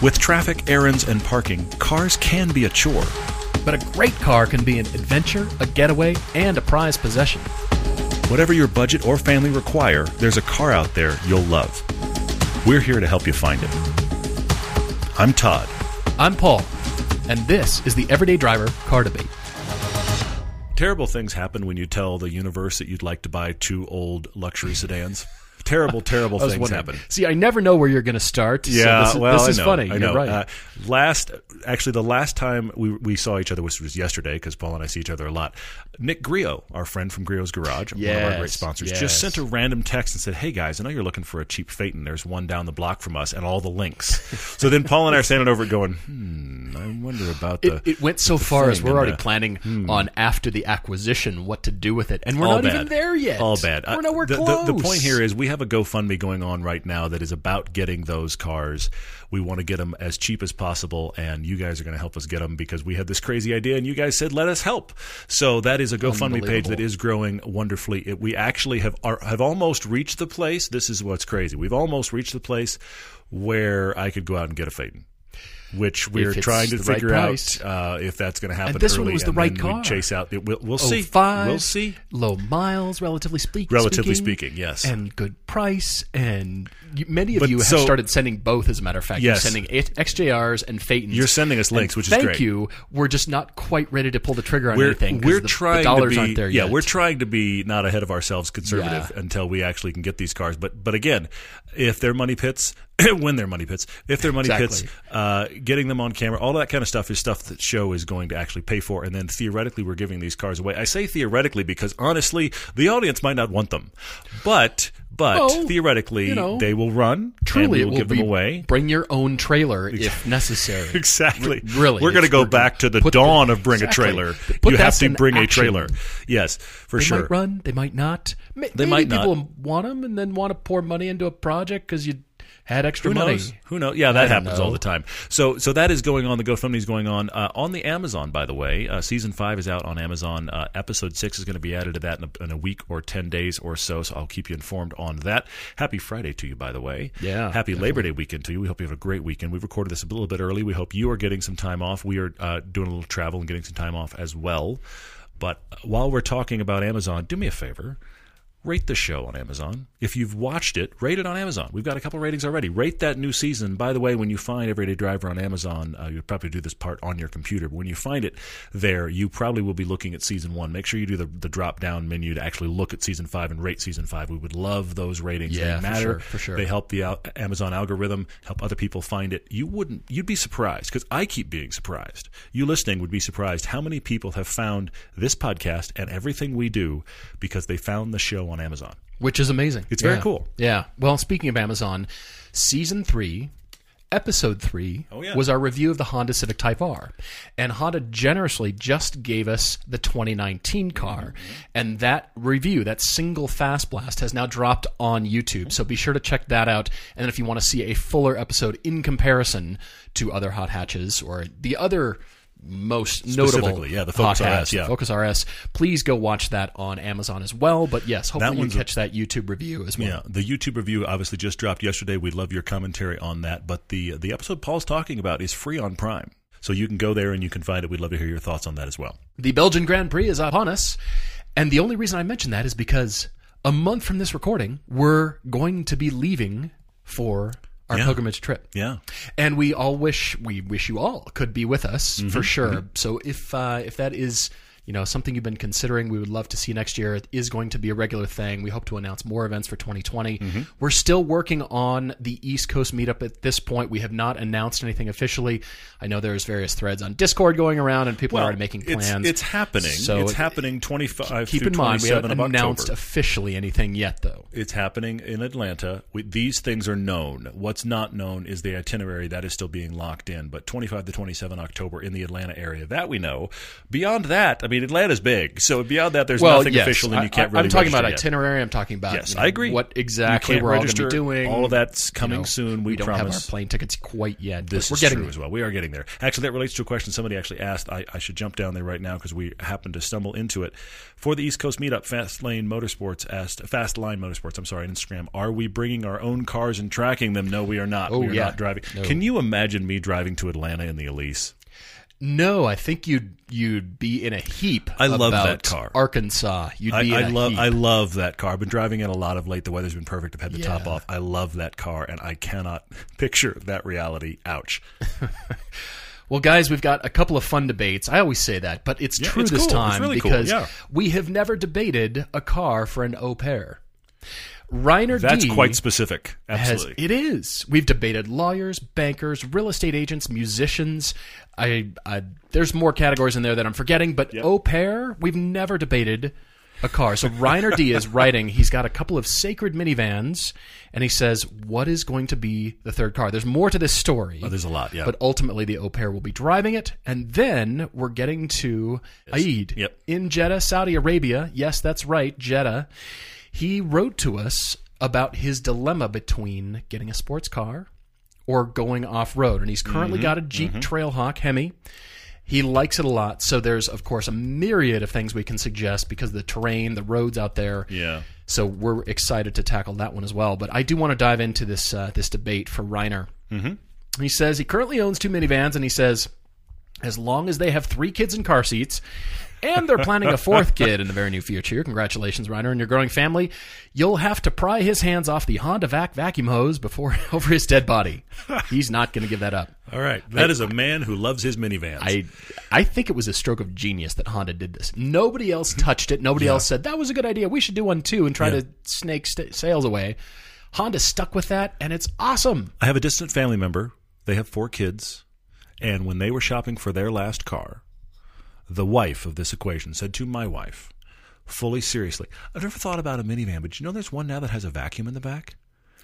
With traffic, errands, and parking, cars can be a chore. But a great car can be an adventure, a getaway, and a prized possession. Whatever your budget or family require, there's a car out there you'll love. We're here to help you find it. I'm Todd. I'm Paul, and this is the Everyday Driver Car Debate. Terrible things happen when you tell the universe that you'd like to buy two old luxury sedans. Terrible, terrible was things happen. See, I never know where you're going to start. so Yeah, this is, well, this is I know, funny. I You're know. right. Uh, last, actually, the last time we we saw each other, which was yesterday, because Paul and I see each other a lot. Nick Griot, our friend from Griot's Garage, one of our great sponsors, yes. just sent a random text and said, "Hey guys, I know you're looking for a cheap Phaeton. There's one down the block from us, and all the links." so then Paul and I are standing over, it going, "Hmm, I wonder about the." it, it went so far as we're already the- planning on after the acquisition what to do with it, and we're All not bad. even there yet. All bad. We're Uh, nowhere the, close. The, the point here is we have a GoFundMe going on right now that is about getting those cars. We want to get them as cheap as possible, and you guys are going to help us get them because we had this crazy idea, and you guys said let us help. So that is a GoFundMe page that is growing wonderfully. It, we actually have are, have almost reached the place. This is what's crazy. We've almost reached the place where I could go out and get a Phaeton. Which we're trying to the right figure out uh, if that's going to happen. And this one was the right car. Chase out. We'll, we'll see. We'll see. Low miles, relatively speaking. Relatively speaking, yes. And good price. And you, many of But you have so- started sending both, as a matter of fact. Yes. You're sending XJRs and Phaetons. You're sending us links, And which is thank great. you. We're just not quite ready to pull the trigger on we're, anything. we're the, trying the dollars to be aren't there yeah yet. we're trying to be not ahead of ourselves conservative Yeah. until we actually can get these cars but but again if their money pits when their money pits if their money Exactly. pits uh, getting them on camera all that kind of stuff is stuff that show is going to actually pay for and then theoretically we're giving these cars away i say theoretically because honestly the audience might not want them but but Well, theoretically you know, they will run Truly, we it will give them away bring your own trailer if necessary. Exactly. R- really, We're going to go back to the put the- dawn of bring exactly. a trailer. Put you have to in bring a trailer. Yes, for They sure. might run, they might not. Ma- They might not. people want them and then want to pour money into a project because you had extra Who money. knows? Who knows? Yeah, that happens know. all the time. So, so that is going on. The GoFundMe is going on uh, on the Amazon. By the way, uh, season five is out on Amazon. Uh, episode six is going to be added to that in a, in a week or ten days or so. So I'll keep you informed on that. Happy Friday to you, by the way. Yeah, Happy Labor Day weekend to you. We hope you have a great weekend. We recorded this a little bit early. We hope you are getting some time off. We are uh, doing a little travel and getting some time off as well. But while we're talking about Amazon, do me a favor rate the show on Amazon. If you've watched it, rate it on Amazon. We've got a couple ratings already. Rate that new season. By the way, when you find Everyday Driver on Amazon, uh, you'll probably do this part on your computer. But when you find it there, you probably will be looking at season one. Make sure you do the, the drop down menu to actually look at season five and rate season five. We would love those ratings. Yeah, they for matter. sure, for sure. They help the al- Amazon algorithm, help other people find it. You wouldn't, you'd be surprised because I keep being surprised. You listening would be surprised how many people have found this podcast and everything we do because they found the show on Amazon. Which is amazing. It's very cool. Yeah. Well, speaking of Amazon, season three, episode three Oh, yeah. was our review of the Honda Civic Type R, and Honda generously just gave us the 2019 car, Mm-hmm. and that review, that single fast blast, has now dropped on YouTube. So be sure to check that out. And then if you want to see a fuller episode in comparison to other hot hatches or the other most notable yeah, the Focus RS, yeah. Focus RS. Please go watch that on Amazon as well. But yes, hopefully you one's a- catch that YouTube review as well. Yeah, the YouTube review obviously just dropped yesterday. We'd love your commentary on that. But the the episode Paul's talking about is free on Prime, so you can go there and you can find it. We'd love to hear your thoughts on that as well. The Belgian Grand Prix is upon us, and the only reason I mention that is because a month from this recording, we're going to be leaving for our Yeah. pilgrimage trip. Yeah, And we all wish we wish you all could be with us Mm-hmm. for sure. So if uh, if that is you know something you've been considering, we would love to see next year. It is going to be a regular thing. We hope to announce more events for 2020. Mm-hmm. We're still working on the East Coast meetup at this point. We have not announced anything officially. I know there's various threads on Discord going around, and people are already making plans. It's happening. So it's it- happening. Twenty five. Keep in mind, we haven't announced October. officially anything yet, though. It's happening in Atlanta. We, these things are known. What's not known is the itinerary that is still being locked in. But 25 to 27 October in the Atlanta area, that we know. Beyond that, I mean, mean, Atlanta's big, so beyond that, there's well, nothing yes, official, and you can't I, really. I'm talking about yet. itinerary. I'm talking about Yes, you know, I agree. What exactly we're all going register. to be doing. All of that's You coming know, soon. We, don't have our plane tickets quite yet. This we're is getting true there. as well. We are getting there. Actually, that relates to a question somebody actually asked. I, I should jump down there right now because we happened to stumble into it. For the East Coast meetup, Fast Lane Motorsports asked, Fast Line Motorsports, I'm sorry, on Instagram, are we bringing our own cars and tracking them? No, we are not. Oh, we are yeah. not driving. No. Can you imagine me driving to Atlanta in the Elise? No, I think you'd you'd be in a heap. I love that car. Arkansas. You'd I, be in I a love heap. I love that car. I've been driving it a lot of late. The weather's been perfect. I've had the top off. I love that car, and I cannot picture that reality. Ouch. Well, guys, we've got a couple of fun debates. I always say that, but it's Yeah, true it's this cool. Time really cool, because yeah. we have never debated a car for an au pair. Reiner D. That's D quite specific. has Absolutely. it is. We've debated lawyers, bankers, real estate agents, musicians. I, I there's more categories in there that I'm forgetting, but au pair we've never debated a car. So Reiner D is writing. He's got a couple of sacred minivans, and he says, "What is going to be the third car?" There's more to this story. Oh, there's a lot, yeah. But ultimately, the au pair will be driving it, and then we're getting to Aid Yep. in Jeddah, Saudi Arabia. Yes, that's right, Jeddah. He wrote to us about his dilemma between getting a sports car or going off road, and he's currently Mm-hmm. got a Jeep Trailhawk Hemi. He likes it a lot, so there's of course a myriad of things we can suggest because of the terrain, the roads out there. Yeah. So we're excited to tackle that one as well. But I do want to dive into this uh, this debate for Reiner. Mm-hmm. He says he currently owns two minivans, and he says as long as they have three kids in car seats. And they're planning a fourth kid in the very near future. Congratulations, Reiner, and your growing family. You'll have to pry his hands off the Honda Vac vacuum hose before over his dead body. He's not going to give that up. All right. That is a man who loves his minivans. I I think it was a stroke of genius that Honda did this. Nobody else touched it. Nobody else said that was a good idea. We should do one too and try Yeah. to snake st- sales away. Honda stuck with that, and it's awesome. I have a distant family member. They have four kids. And when they were shopping for their last car, the wife of this equation said to my wife, fully seriously, I've never thought about a minivan, but you know there's one now that has a vacuum in the back?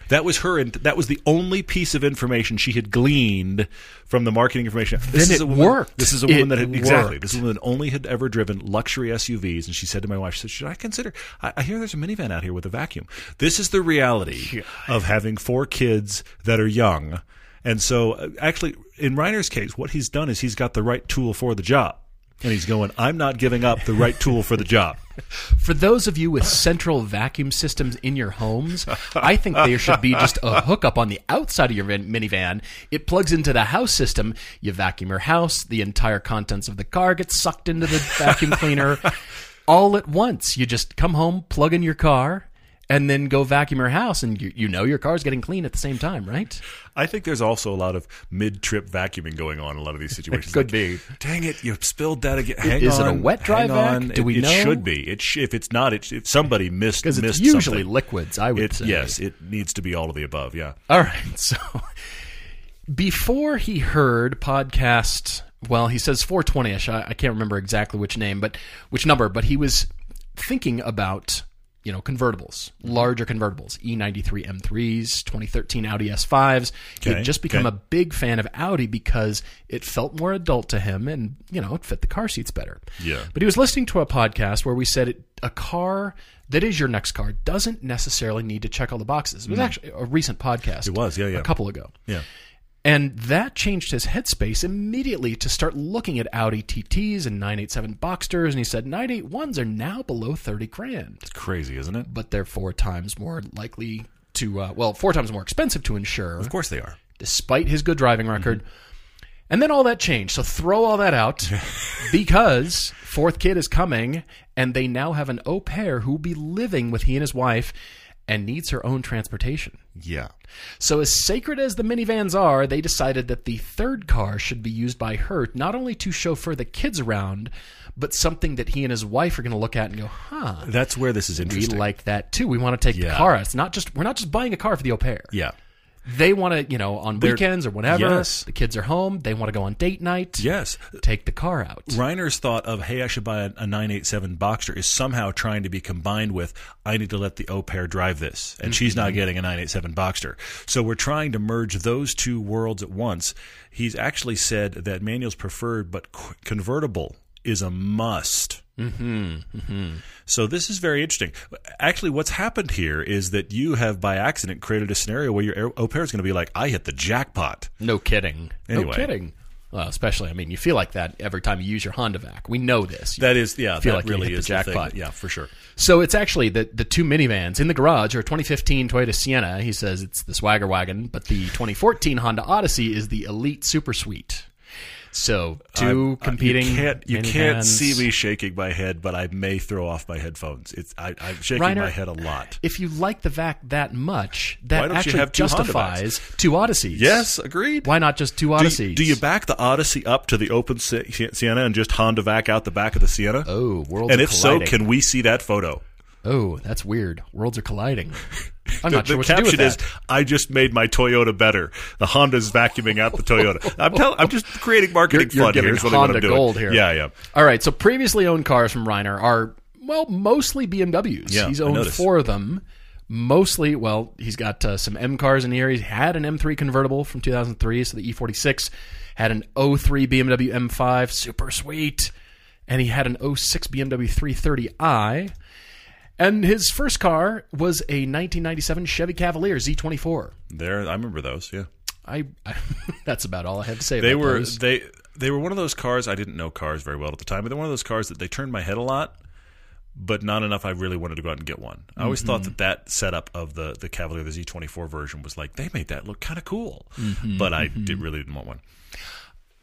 That was her, and that was the only piece of information she had gleaned from the marketing information. This Then is it a woman, worked. This is a woman It that had, exactly. This woman only had ever driven luxury SUVs, and she said to my wife, "She said, should I consider? I, I hear there's a minivan out here with a vacuum. This is the reality of having four kids that are young, and so uh, actually, in Reiner's case, what he's done is he's got the right tool for the job." And he's going, I'm not giving up the right tool for the job. For those of you with central vacuum systems in your homes, I think there should be just a hookup on the outside of your minivan. It plugs into the house system. You vacuum your house, the entire contents of the car gets sucked into the vacuum cleaner all at once. You just come home, plug in your car, and then go vacuum your house, and you, you know your car's getting clean at the same time, right? I think there's also a lot of mid-trip vacuuming going on in a lot of these situations. Could Like, be. Dang it! You spilled that again. Hang Is it a wet dry vac? on. Do it, we it know? should be. It sh- if it's not, it, if somebody missed Because it's usually something. liquids, I would It, say. yes, it needs to be all of the above. Yeah. All right. So before he heard podcast, well, he says 420ish. I, I can't remember exactly which name, but which number, but he was thinking about you know convertibles, larger convertibles, E E93 M3s, 2013 Audi S5s. He Okay, had just become okay. a big fan of Audi because it felt more adult to him, and you know it fit the car seats better. Yeah. But he was listening to a podcast where we said it, a car that is your next car doesn't necessarily need to check all the boxes. It was actually a recent podcast. Mm. It was, yeah, yeah. A couple ago. Yeah. And that changed his headspace immediately to start looking at Audi TTs and 987 Boxsters. And he said 981s are now below 30 grand, It's crazy, isn't it? but they're four times more likely to, uh, well, four times more expensive to insure, Of course they are. despite his good driving record. And then all that changed. So throw all that out because fourth kid is coming and they now have an au pair who will be living with he and his wife and needs her own transportation. Yeah. So, as sacred as the minivans are, they decided that the third car should be used by her not only to chauffeur the kids around, but something that he and his wife are going to look at and go, huh, That's where this is interesting. we like that too. We want to take the car. It's not just, we're not just buying a car for the au pair. yeah. They want to, you know, on weekends or whenever, Yes. the kids are home, they want to go on date night, Yes. take the car out. Reiner's thought of, hey, I should buy a, a 987 Boxster is somehow trying to be combined with, I need to let the au pair drive this. And she's Mm-hmm. not getting a 987 Boxster. So we're trying to merge those two worlds at once. He's actually said that manual's preferred but convertible is a must. Mm-hmm, So this is very interesting. Actually, what's happened here is that you have, by accident, created a scenario where your au pair is going to be like, "I hit the jackpot." No kidding. Anyway. No kidding. Well, especially, I mean, you feel like that every time you use your Honda Vac. We know this. That is, yeah, Feel that like you really the is the jackpot. Yeah, for sure. So it's actually the the two minivans in the garage are 2015 Toyota Sienna. He says it's the Swagger wagon, but the 2014 Honda Odyssey is the Elite Super Suite. So 2 Uh, competing. You can't, you can't see me shaking my head, but I may throw off my headphones. It's I, I'm shaking Reiner, my head a lot. If you like the Vac that much, that actually two justifies two Odysseys. Yes, agreed. Why not just two Do Odysseys? you, do you back the Odyssey up to the open Sienna and just Honda vac out the back of the Sienna? Oh, world. and if so, can we see that photo? Oh, that's weird. Worlds are colliding. I'm The, not sure the what to do with caption is, "I just made my Toyota better." The Honda's vacuuming out the Toyota. I'm telling. I'm just creating marketing You're- you're fun here. giving what Honda I'm doing. gold here. Yeah, yeah. All right, so previously owned cars from Reiner are well mostly BMWs. Yeah, he's owned four of them. Mostly, well, he's got uh, some M cars in here. He had an M3 convertible from 2003, so the E46 had an 03 BMW M5, super sweet, and he had an 06 BMW 330i. And his first car was a 1997 Chevy Cavalier Z24. There, I remember those. Yeah, I, I that's about all I have to say. they about were those. they they were one of those cars. I didn't know cars very well at the time, but they're one of those cars that they turned my head a lot. But not enough. I really wanted to go out and get one. I always thought mm-hmm. that that setup of the the Cavalier, the Z24 version, was like they made that look kind of cool. Mm-hmm, but I did, mm-hmm. really didn't want one.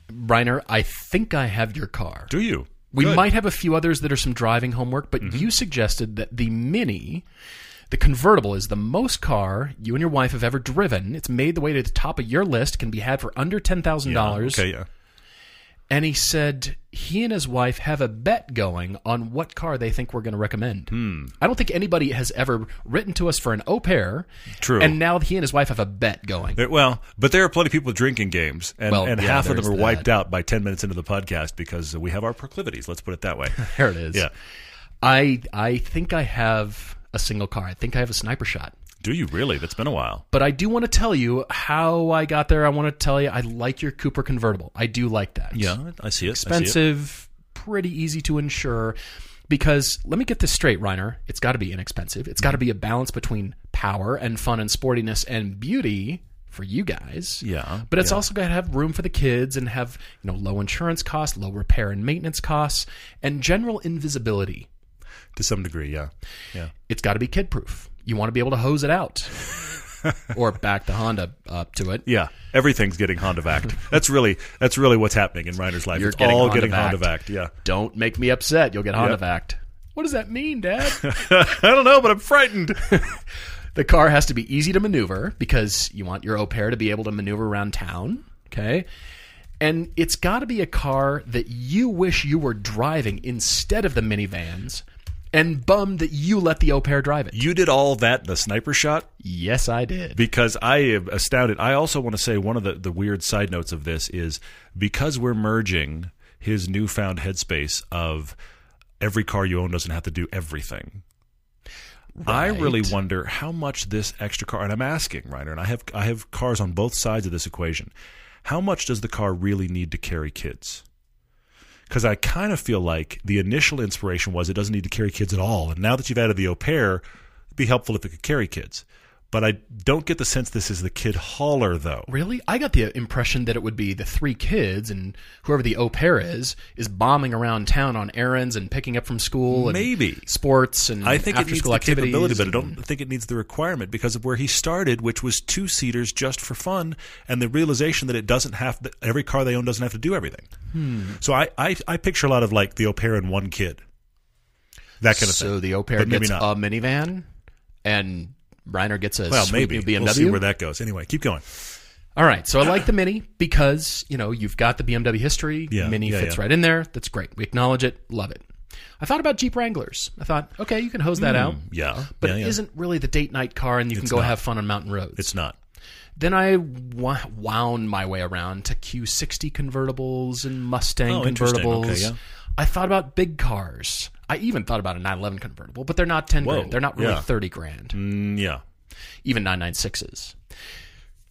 Reiner, I think I have your car. Do you? We Good. might have a few others that are some driving homework, but mm-hmm. you suggested that the Mini, the convertible, is the most car you and your wife have ever driven. It's made the way to the top of your list, can be had for under ten thousand dollars. Okay, yeah. And he said he and his wife have a bet going on what car they think we're going to recommend. Hmm. I don't think anybody has ever written to us for an au pair. True. And now he and his wife have a bet going. There- well, but there are plenty of people with drinking games, and, Well, and yeah, half of them are wiped out by ten minutes into the podcast because we have our proclivities. Let's put it that way. There it is. Yeah. I I think I have a single car. I think I have a sniper shot. Do you really? That's been a while. But I do want to tell you how I got there. I want to tell you I like your Cooper convertible. I do like that. Yeah, I see it. I see it. Expensive, pretty easy to insure. Because let me get this straight, Reiner. It's got to be inexpensive. It's got to be a balance between power and fun and sportiness and beauty for you guys. Yeah, But it's also got to have room for the kids and have you know low insurance costs, low repair and maintenance costs, and general invisibility. To some degree, yeah, yeah. It's got to be kid proof. You want to be able to hose it out. or back the Honda up to it. Yeah, everything's getting Honda vac That's really that's really what's happening in Reiner's life. You're it's getting all Honda getting. Honda vac Yeah, Don't make me upset. You'll get Honda vac What does that mean, Dad? I don't know, but I'm frightened. the car has to be easy to maneuver because you want your au pair to be able to maneuver around town. Okay. And it's got to be a car that you wish you were driving instead of the minivans and bummed that you let the au pair drive it. you did all that in the sniper shot Yes, I did. because I am astounded. I also want to say one of the, the weird side notes of this is because we're merging his newfound headspace of every car you own doesn't have to do everything. I really wonder how much this extra car, and I'm asking, Reiner, and I have I have cars on both sides of this equation. How much does the car really need to carry kids? Because I kind of feel like the initial inspiration was it doesn't need to carry kids at all, and now that you've added the au pair, it'd be helpful if it could carry kids. But I don't get the sense this is the kid hauler, though. Really? I got the impression that it would be the three kids and whoever the au pair is is bombing around town on errands and picking up from school and Maybe. sports and I think it needs the capability, but I don't think it needs the requirement because of where he started, which was two seaters just for fun, and the realization that it doesn't have that every car they own doesn't have to do everything. Hmm. So I, I I picture a lot of like the au pair and one kid, that kind of so thing. So the au pair But gets a minivan and Reiner gets a well, sweet maybe new BMW. we'll see where that goes. Anyway, keep going. All right, so I like the Mini because you know you've got the BMW history. Yeah, Mini yeah, fits yeah. right in there. That's great. We acknowledge it. Love it. I thought about Jeep Wranglers. I thought, okay, you can hose that hmm, out, Yeah, but yeah, it yeah. isn't really the date night car, and you can go not. have fun on mountain roads. It's not. Then I wound my way around to Q60 convertibles and Mustang Oh, interesting. convertibles. Okay, yeah. I thought about big cars. I even thought about a 911 convertible, but they're not 10 Whoa, grand. They're not really yeah. 30 grand. Mm, yeah, Even 996s.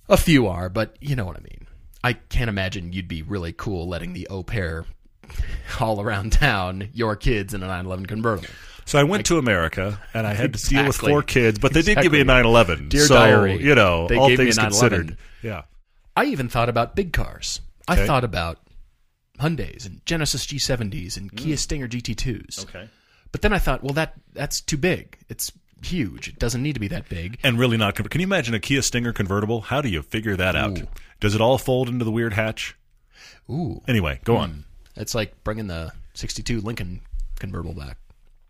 A few are, but you know what I mean. I can't imagine you'd be really cool letting the au pair haul around town your kids in a 911 convertible. So I went to America and I had to deal with four kids, but they did give me a 911. Dear so, diary, you know, they all gave me things a considered. Yeah. I even thought about big cars. I thought about Hyundais and Genesis G70s and Kia hmm. Stinger GT2s. Okay. But then I thought, well, that that's too big. It's huge. It doesn't need to be that big. And really not. Can you imagine a Kia Stinger convertible? How do you figure that out? Ooh. Does it all fold into the weird hatch? Ooh, Anyway, go on. Hmm. it's like bringing the 62 Lincoln convertible back.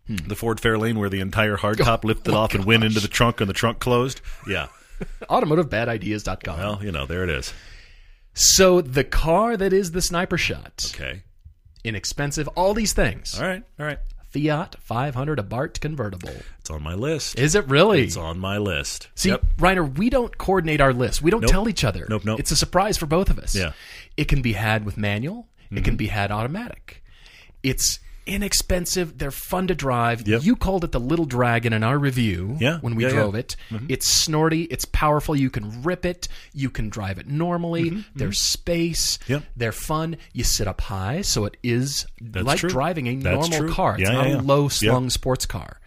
Hmm. The Ford Fairlane where the entire Oh hardtop lifted off and went into the trunk and the trunk closed? Yeah. AutomotiveBadIdeas.com. Well, you know, there it is. So the car that is the sniper shot, Okay. inexpensive, all these things. All right. All right. Fiat 500 Abarth convertible. It's on my list. Is it really? It's on my list. See, Yep. Reiner, we don't coordinate our list. We don't tell each other. Nope, nope. It's a surprise for both of us. Yeah. It can be had with manual. It Mm-hmm. can be had automatic. It's inexpensive. They're fun to drive. Yep. You called it the little dragon in our review Yeah, when we yeah, Mm-hmm. drove yeah. it. It's snorty. It's powerful. You can rip it. You can drive it normally. There's space. Mm-hmm. Yep. They're fun. You sit up high, so it is like true. driving a That's normal true. car. It's not a low slung Yep. sports car.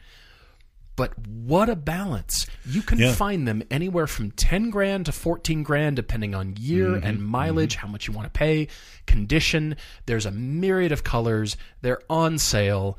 But what a balance. You can Yeah. find them anywhere from 10 grand to 14 grand, depending on year Mm-hmm. and mileage, how much you want to pay, condition. There's a myriad of colors. They're on sale.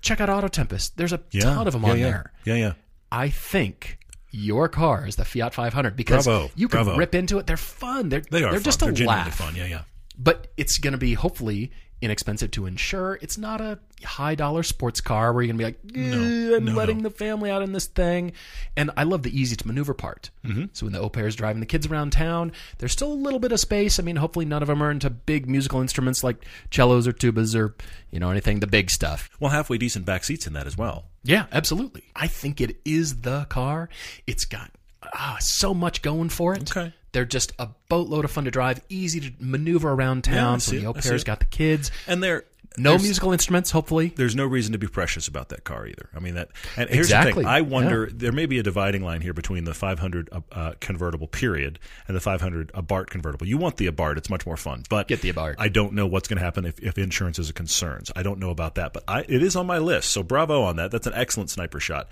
Check out Auto Tempest. There's a Yeah. ton of them yeah, on there. Yeah, yeah. I think your car is the Fiat 500 because Bravo. you can Bravo. rip into it. They're fun. They're, They are they're fun. just They're a genuinely laugh. fun. Yeah, yeah. But it's going to be hopefully inexpensive to insure. It's not a high dollar sports car where you're going to be like, "Eh, I'm no, letting no. the family out in this thing. And I love the easy to maneuver part. Mm-hmm. So when the au pair is driving the kids around town, there's still a little bit of space. I mean, hopefully none of them are into big musical instruments like cellos or tubas or, you know, anything, the big stuff. Well, halfway decent back seats in that as well. Yeah, absolutely. I think it is the car. It's got ah, so much going for it. Okay. They're just a boatload of fun to drive, easy to maneuver around town. see so the au pair's got the kids. And they're No musical instruments, hopefully. There's no reason to be precious about that car either. I mean that. And here's the thing. I wonder there may be a dividing line here between the 500 uh, uh, convertible period and the 500 Abarth convertible. You want the Abarth; it's much more fun. But Get the Abarth. I don't know what's going to happen if, if insurance is a concern. So I don't know about that, but I, it is on my list. So bravo on that. That's an excellent sniper shot.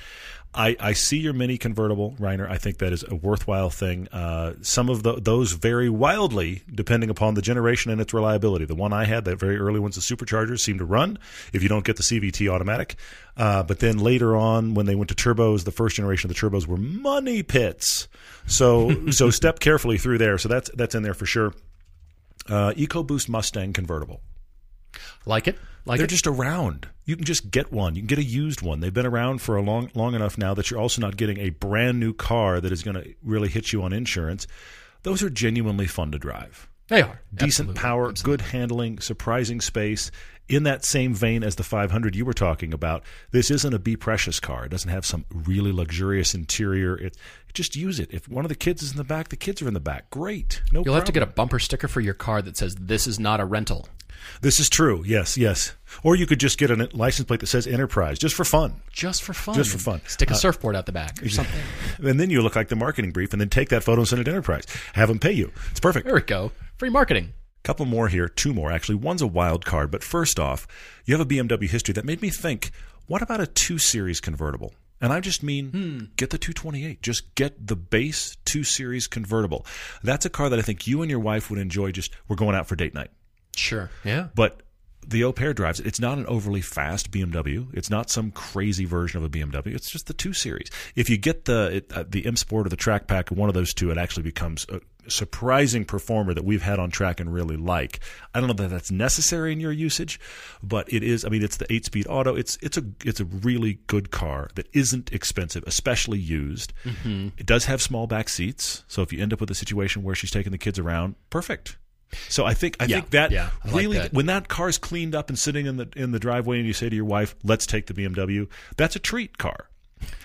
I, I see your mini convertible, Reiner. I think that is a worthwhile thing. Uh, some of the, those vary wildly depending upon the generation and its reliability. The one I had, that very early ones, the superchargers, seem to run if you don't get the CVT automatic. Uh, but then later on, when they went to turbos, the first generation of the turbos were money pits. So so step carefully through there. So that's that's in there for sure. Uh, EcoBoost Mustang convertible. Like it? Like They're it? just around. You can just get one. You can get a used one. They've been around for a long, long enough now that you're also not getting a brand new car that is going to really hit you on insurance. Those are genuinely fun to drive. they are. Decent Absolutely. power, good handling, surprising space. In that same vein as the 500 you were talking about, this isn't a Be Precious car. It doesn't have some really luxurious interior. It just use it. If one of the kids is in the back, the kids are in the back. Great. No You'll have to get a bumper sticker for your car that says, This is not a rental. This is true. Yes, yes. Or you could just get a license plate that says Enterprise, just for fun. Just for fun. Just for fun. Stick a uh, surfboard out the back or something. And then you look like the marketing brief, and then take that photo and send it to Enterprise. Have them pay you. It's perfect. There we go. Free marketing. Couple more here, two more actually. One's a wild card, but first off, you have a BMW history that made me think, what about a 2 Series convertible? And I just mean, get the 228. Just get the base 2 Series convertible. That's a car that I think you and your wife would enjoy just, we're going out for date night. Sure. Yeah. But the Au Pair drives it. It's not an overly fast BMW. It's not some crazy version of a BMW. It's just the 2 Series. If you get the it, uh, the M Sport or the Track Pack, one of those two, it actually becomes a surprising performer that we've had on track and really like. I don't know that that's necessary in your usage, but it is. I mean, it's the eight speed auto. It's it's a it's a really good car that isn't expensive, especially used. Mm-hmm. It does have small back seats, so if you end up with a situation where she's taking the kids around, perfect. So I think I Yeah, think that yeah, I like really that. when that car's cleaned up and sitting in the in the driveway and you say to your wife, "Let's take the BMW," that's a treat car.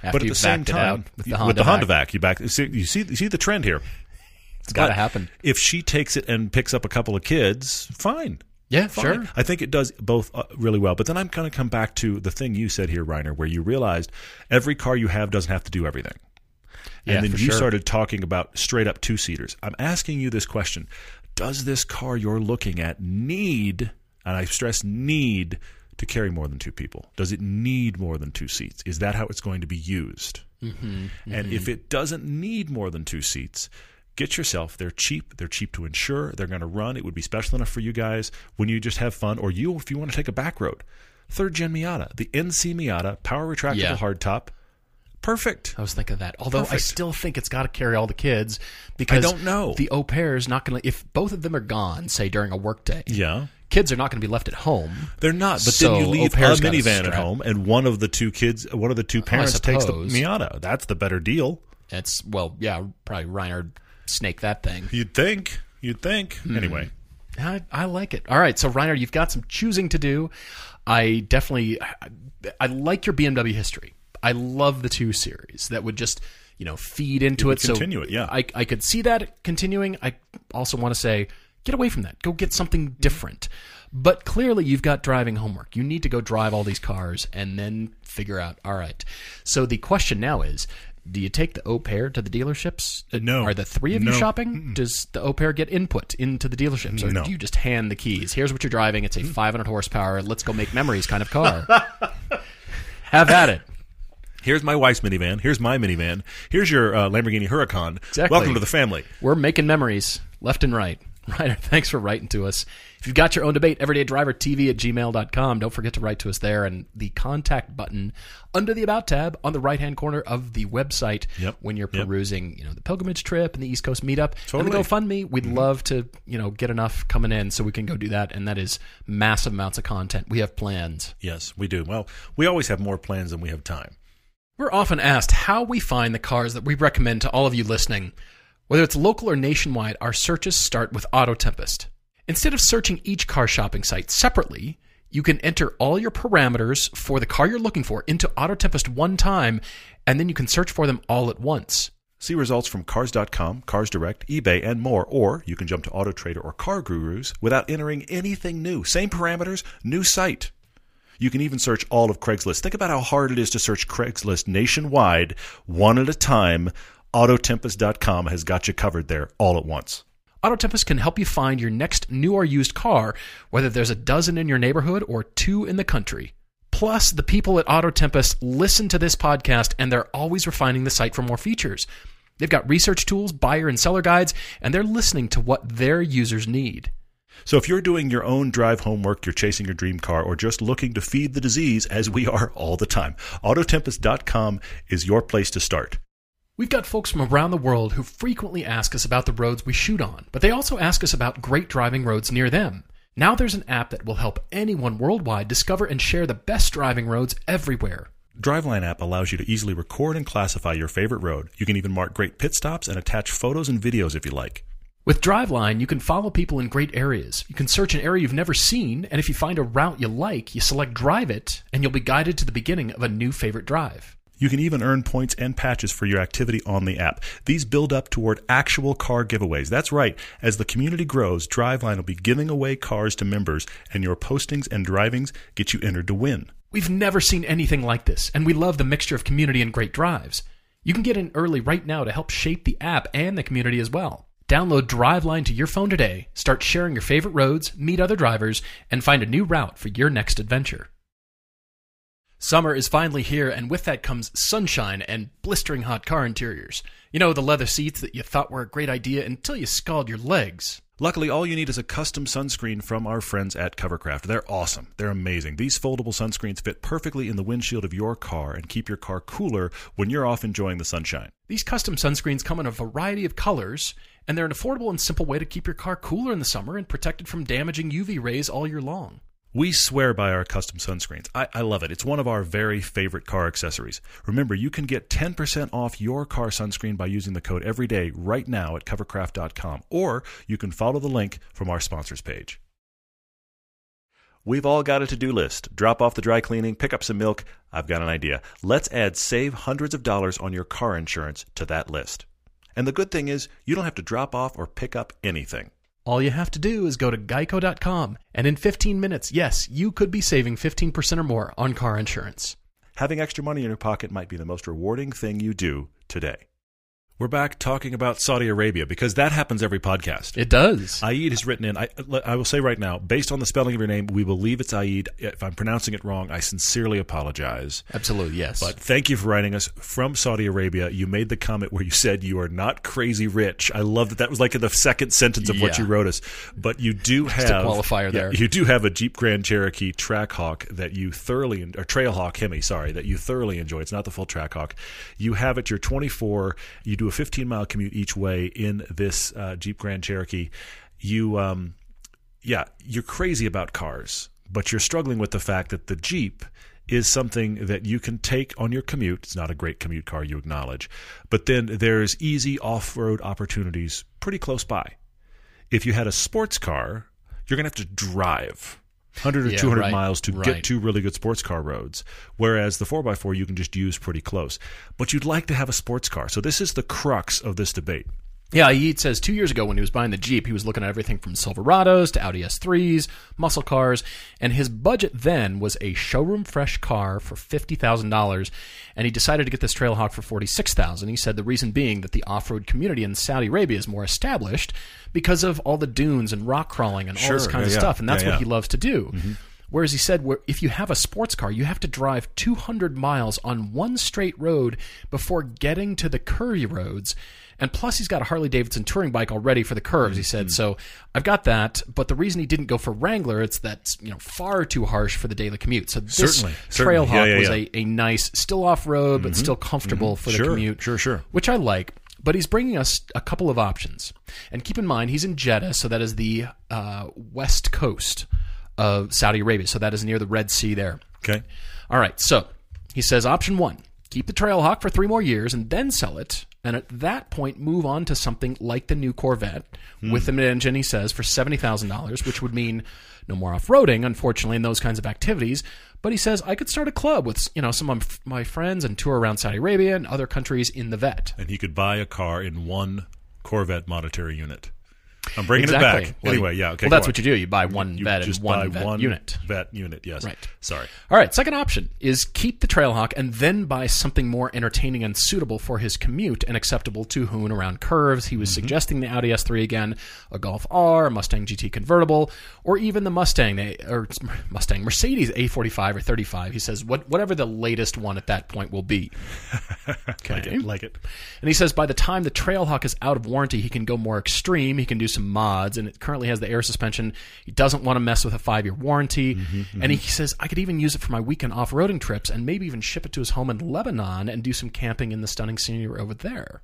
After but at the same time, with the Honda Honda vac. vac, you back. You see, you see the trend here. It's got to happen. If she takes it and picks up a couple of kids, fine. Yeah, Fine. sure. I think it does both uh, really well. But then I'm going to come back to the thing you said here, Reiner, where you realized every car you have doesn't have to do everything. Yeah, and then for you sure. started talking about straight up two seaters. I'm asking you this question Does this car you're looking at need and I stress need to carry more than two people. Does it need more than two seats? Is that how it's going to be used? Mm-hmm, And if it doesn't need more than two seats, get yourself. They're cheap. They're cheap to insure. They're going to run. It would be special enough for you guys when you just have fun, or you if you want to take a back road. Third gen Miata, the NC Miata, power retractable Yeah. hardtop, perfect. I was thinking of that. Although I still think it's got to carry all the kids because I don't know. the au pair is not going to. If both of them are gone, say during a workday, Yeah. kids are not going to be left at home. They're not, but So, then you leave a minivan at home, and one of the two kids, one of the two parents takes the. Miata. That's the better deal. It's well, yeah, probably Reiner'd snake that thing. You'd think. You'd think. Hmm. Anyway, I, I like it. All right, so Reiner, you've got some choosing to do. I definitely, I, I like your BMW history. I love the two series that would just, you know, feed into it. So continue it, yeah. I, I could see that continuing. I also want to say, get away from that. Go get something different. But clearly, you've got driving homework. You need to go drive all these cars and then figure out. All right. So the question now is. Do you take the au pair to the dealerships? Uh, No. Are the three of you No. shopping? Does the au pair get input into the dealerships? Or No. do you just hand the keys? Here's what you're driving. It's a 500 horsepower, let's go make memories kind of car. Have at it. here's my wife's minivan. Here's my minivan. Here's your uh, Lamborghini Huracan. Exactly. Welcome to the family. We're making memories left and right. Right. Thanks for writing to us. If you've got your own debate, everydaydrivertv at gmail.com. Don't forget to write to us there. And the contact button under the About tab on the right hand corner of the website Yep. when you're Yep. perusing, you know, the pilgrimage trip and the East Coast meetup. Totally. And the GoFundMe. We'd mm-hmm. love to, you know, get enough coming in so we can go do that. And that is massive amounts of content. We have plans. Yes, we do. Well, we always have more plans than we have time. We're often asked how we find the cars that we recommend to all of you listening. Whether it's local or nationwide, our searches start with Auto Tempest. Instead of searching each car shopping site separately, you can enter all your parameters for the car you're looking for into Auto Tempest one time, and then you can search for them all at once. See results from Cars.com, Cars Direct, eBay, and more. Or you can jump to AutoTrader or Car Gurus without entering anything new. Same parameters, new site. You can even search all of Craigslist. Think about how hard it is to search Craigslist nationwide, one at a time. Autotempest.com has got you covered there all at once. Auto Tempest can help you find your next new or used car, whether there's a dozen in your neighborhood or two in the country. Plus, the people at Auto Tempest listen to this podcast and they're always refining the site for more features. They've got research tools, buyer and seller guides, and they're listening to what their users need. So if you're doing your own drive homework, you're chasing your dream car, or just looking to feed the disease, as we are all the time, Autotempest.com is your place to start. We've got folks from around the world who frequently ask us about the roads we shoot on, but they also ask us about great driving roads near them. Now there's an app that will help anyone worldwide discover and share the best driving roads everywhere. Driveline app allows you to easily record and classify your favorite road. You can even mark great pit stops and attach photos and videos if you like. With Driveline, you can follow people in great areas. You can search an area you've never seen, and if you find a route you like, you select Drive It, and you'll be guided to the beginning of a new favorite drive. You can even earn points and patches for your activity on the app. These build up toward actual car giveaways. That's right. As the community grows, Driveline will be giving away cars to members, and your postings and drivings get you entered to win. We've never seen anything like this, and we love the mixture of community and great drives. You can get in early right now to help shape the app and the community as well. Download Driveline to your phone today, start sharing your favorite roads, meet other drivers, and find a new route for your next adventure. Summer is finally here, and with that comes sunshine and blistering hot car interiors. You know, the leather seats that you thought were a great idea until you scald your legs. Luckily, all you need is a custom sunscreen from our friends at Covercraft. They're awesome. They're amazing. These foldable sunscreens fit perfectly in the windshield of your car and keep your car cooler when you're off enjoying the sunshine. These custom sunscreens come in a variety of colors, and they're an affordable and simple way to keep your car cooler in the summer and protected from damaging UV rays all year long. We swear by our custom sunscreens. I, I love it. It's one of our very favorite car accessories. Remember, you can get 10% off your car sunscreen by using the code EVERYDAY right now at covercraft.com, or you can follow the link from our sponsors page. We've all got a to do list. Drop off the dry cleaning, pick up some milk. I've got an idea. Let's add save hundreds of dollars on your car insurance to that list. And the good thing is, you don't have to drop off or pick up anything. All you have to do is go to geico.com, and in 15 minutes, yes, you could be saving 15% or more on car insurance. Having extra money in your pocket might be the most rewarding thing you do today. We're back talking about Saudi Arabia because that happens every podcast. It does. Aid has written in. I, I will say right now, based on the spelling of your name, we believe it's Aid. If I'm pronouncing it wrong, I sincerely apologize. Absolutely, yes. But thank you for writing us from Saudi Arabia. You made the comment where you said you are not crazy rich. I love that. That was like in the second sentence of what you wrote us. But you do have a qualifier yeah, there. You do have a Jeep Grand Cherokee Trackhawk that you thoroughly or Trailhawk Hemi, sorry, that you thoroughly enjoy. It's not the full Trackhawk. You have it. You're 24. You do a 15 mile commute each way in this uh, Jeep Grand Cherokee. You um, yeah, you're crazy about cars, but you're struggling with the fact that the Jeep is something that you can take on your commute. It's not a great commute car, you acknowledge, but then there's easy off road opportunities pretty close by. If you had a sports car, you're going to have to drive. 100 or Yeah, 200 right, miles to right. get to really good sports car roads, whereas the 4x4 you can just use pretty close. But you'd like to have a sports car. So, this is the crux of this debate. Yeah, he says two years ago when he was buying the Jeep, he was looking at everything from Silverados to Audi S3s, muscle cars, and his budget then was a showroom fresh car for fifty thousand dollars, and he decided to get this Trailhawk for $46,000. He said the reason being that the off road community in Saudi Arabia is more established because of all the dunes and rock crawling and all this kind of yeah, yeah. stuff, and that's Yeah, what he loves to do. Mm-hmm. Whereas he said, where if you have a sports car, you have to drive 200 miles on one straight road before getting to the curvy roads. And plus, he's got a Harley Davidson touring bike already for the curves. He Mm-hmm. said, so I've got that. But the reason he didn't go for Wrangler, it's that's you know far too harsh for the daily commute. So this Certainly. Trailhawk Yeah, yeah, was. Mm-hmm. A, a nice, still off road, but still comfortable for the Sure, commute. sure, sure. Which I like. But he's bringing us a couple of options. And keep in mind, he's in Jeddah, so that is the uh, west coast of Saudi Arabia. So that is near the Red Sea there. Okay. All right. So he says option one keep the Trailhawk for three more years and then sell it. And at that point, move on to something like the new Corvette hmm. with an engine, he says, for $70,000, which would mean no more off roading, unfortunately, and those kinds of activities. But he says, I could start a club with you know some of my friends and tour around Saudi Arabia and other countries in the vet. and he could buy a car in one Corvette monetary unit. I'm bringing Exactly. it back. Well, anyway, yeah, okay. Well, that's on. what you do. You buy one You vet just and one vet one unit. Vet unit, yes. Right. Sorry. All right, second option is keep the Trailhawk and then buy something more entertaining and suitable for his commute and acceptable to Hoon around curves. He was mm-hmm. suggesting the Audi S3 again, a Golf R, a Mustang GT convertible, or even the Mustang, or Mustang Mercedes A45 or 35. He says what whatever the latest one at that point will be. Okay. Like it. Like it. And he says by the time the Trailhawk is out of warranty, he can go more extreme. He can do some mods, and it currently has the air suspension. He doesn't want to mess with a five year warranty. Mm-hmm, And he says, I could even use it for my weekend off roading trips and maybe even ship it to his home in Lebanon and do some camping in the stunning scenery over there,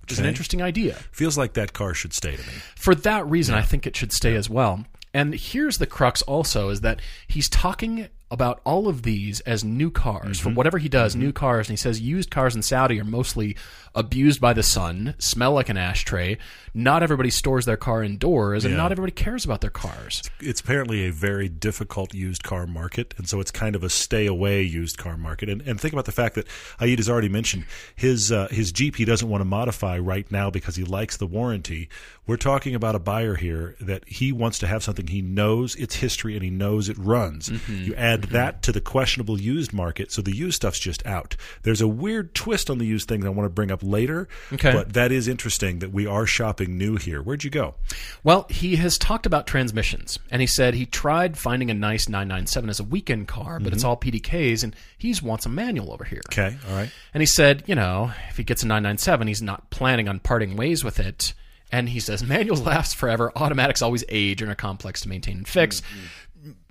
which is an interesting idea. Feels like that car should stay to me. For that reason, I think it should stay as well. And here's the crux also is that he's talking about all of these as new cars for whatever he does, new cars. And he says used cars in Saudi are mostly abused by the sun, smell like an ashtray. Not everybody stores their car indoors, and Yeah. not everybody cares about their cars. It's apparently a very difficult used car market, and so it's kind of a stay away used car market. And, and think about the fact that Aid has already mentioned his uh, his Jeep he doesn't want to modify right now because he likes the warranty. We're talking about a buyer here that he wants to have something he knows its history and he knows it runs. Mm-hmm. You add that to the questionable used market, so the used stuff's just out. There's a weird twist on the used things I want to bring up later, Okay. but that is interesting that we are shopping new here. Where'd you go? Well, he has talked about transmissions, and he said he tried finding a nice 997 as a weekend car, but it's mm-hmm. all PDKs, and he wants a manual over here. Okay, all right. And he said, you know, if he gets a 997, he's not planning on parting ways with it. And he says, manuals last forever. Automatics always age and are complex to maintain and fix. Mm-hmm.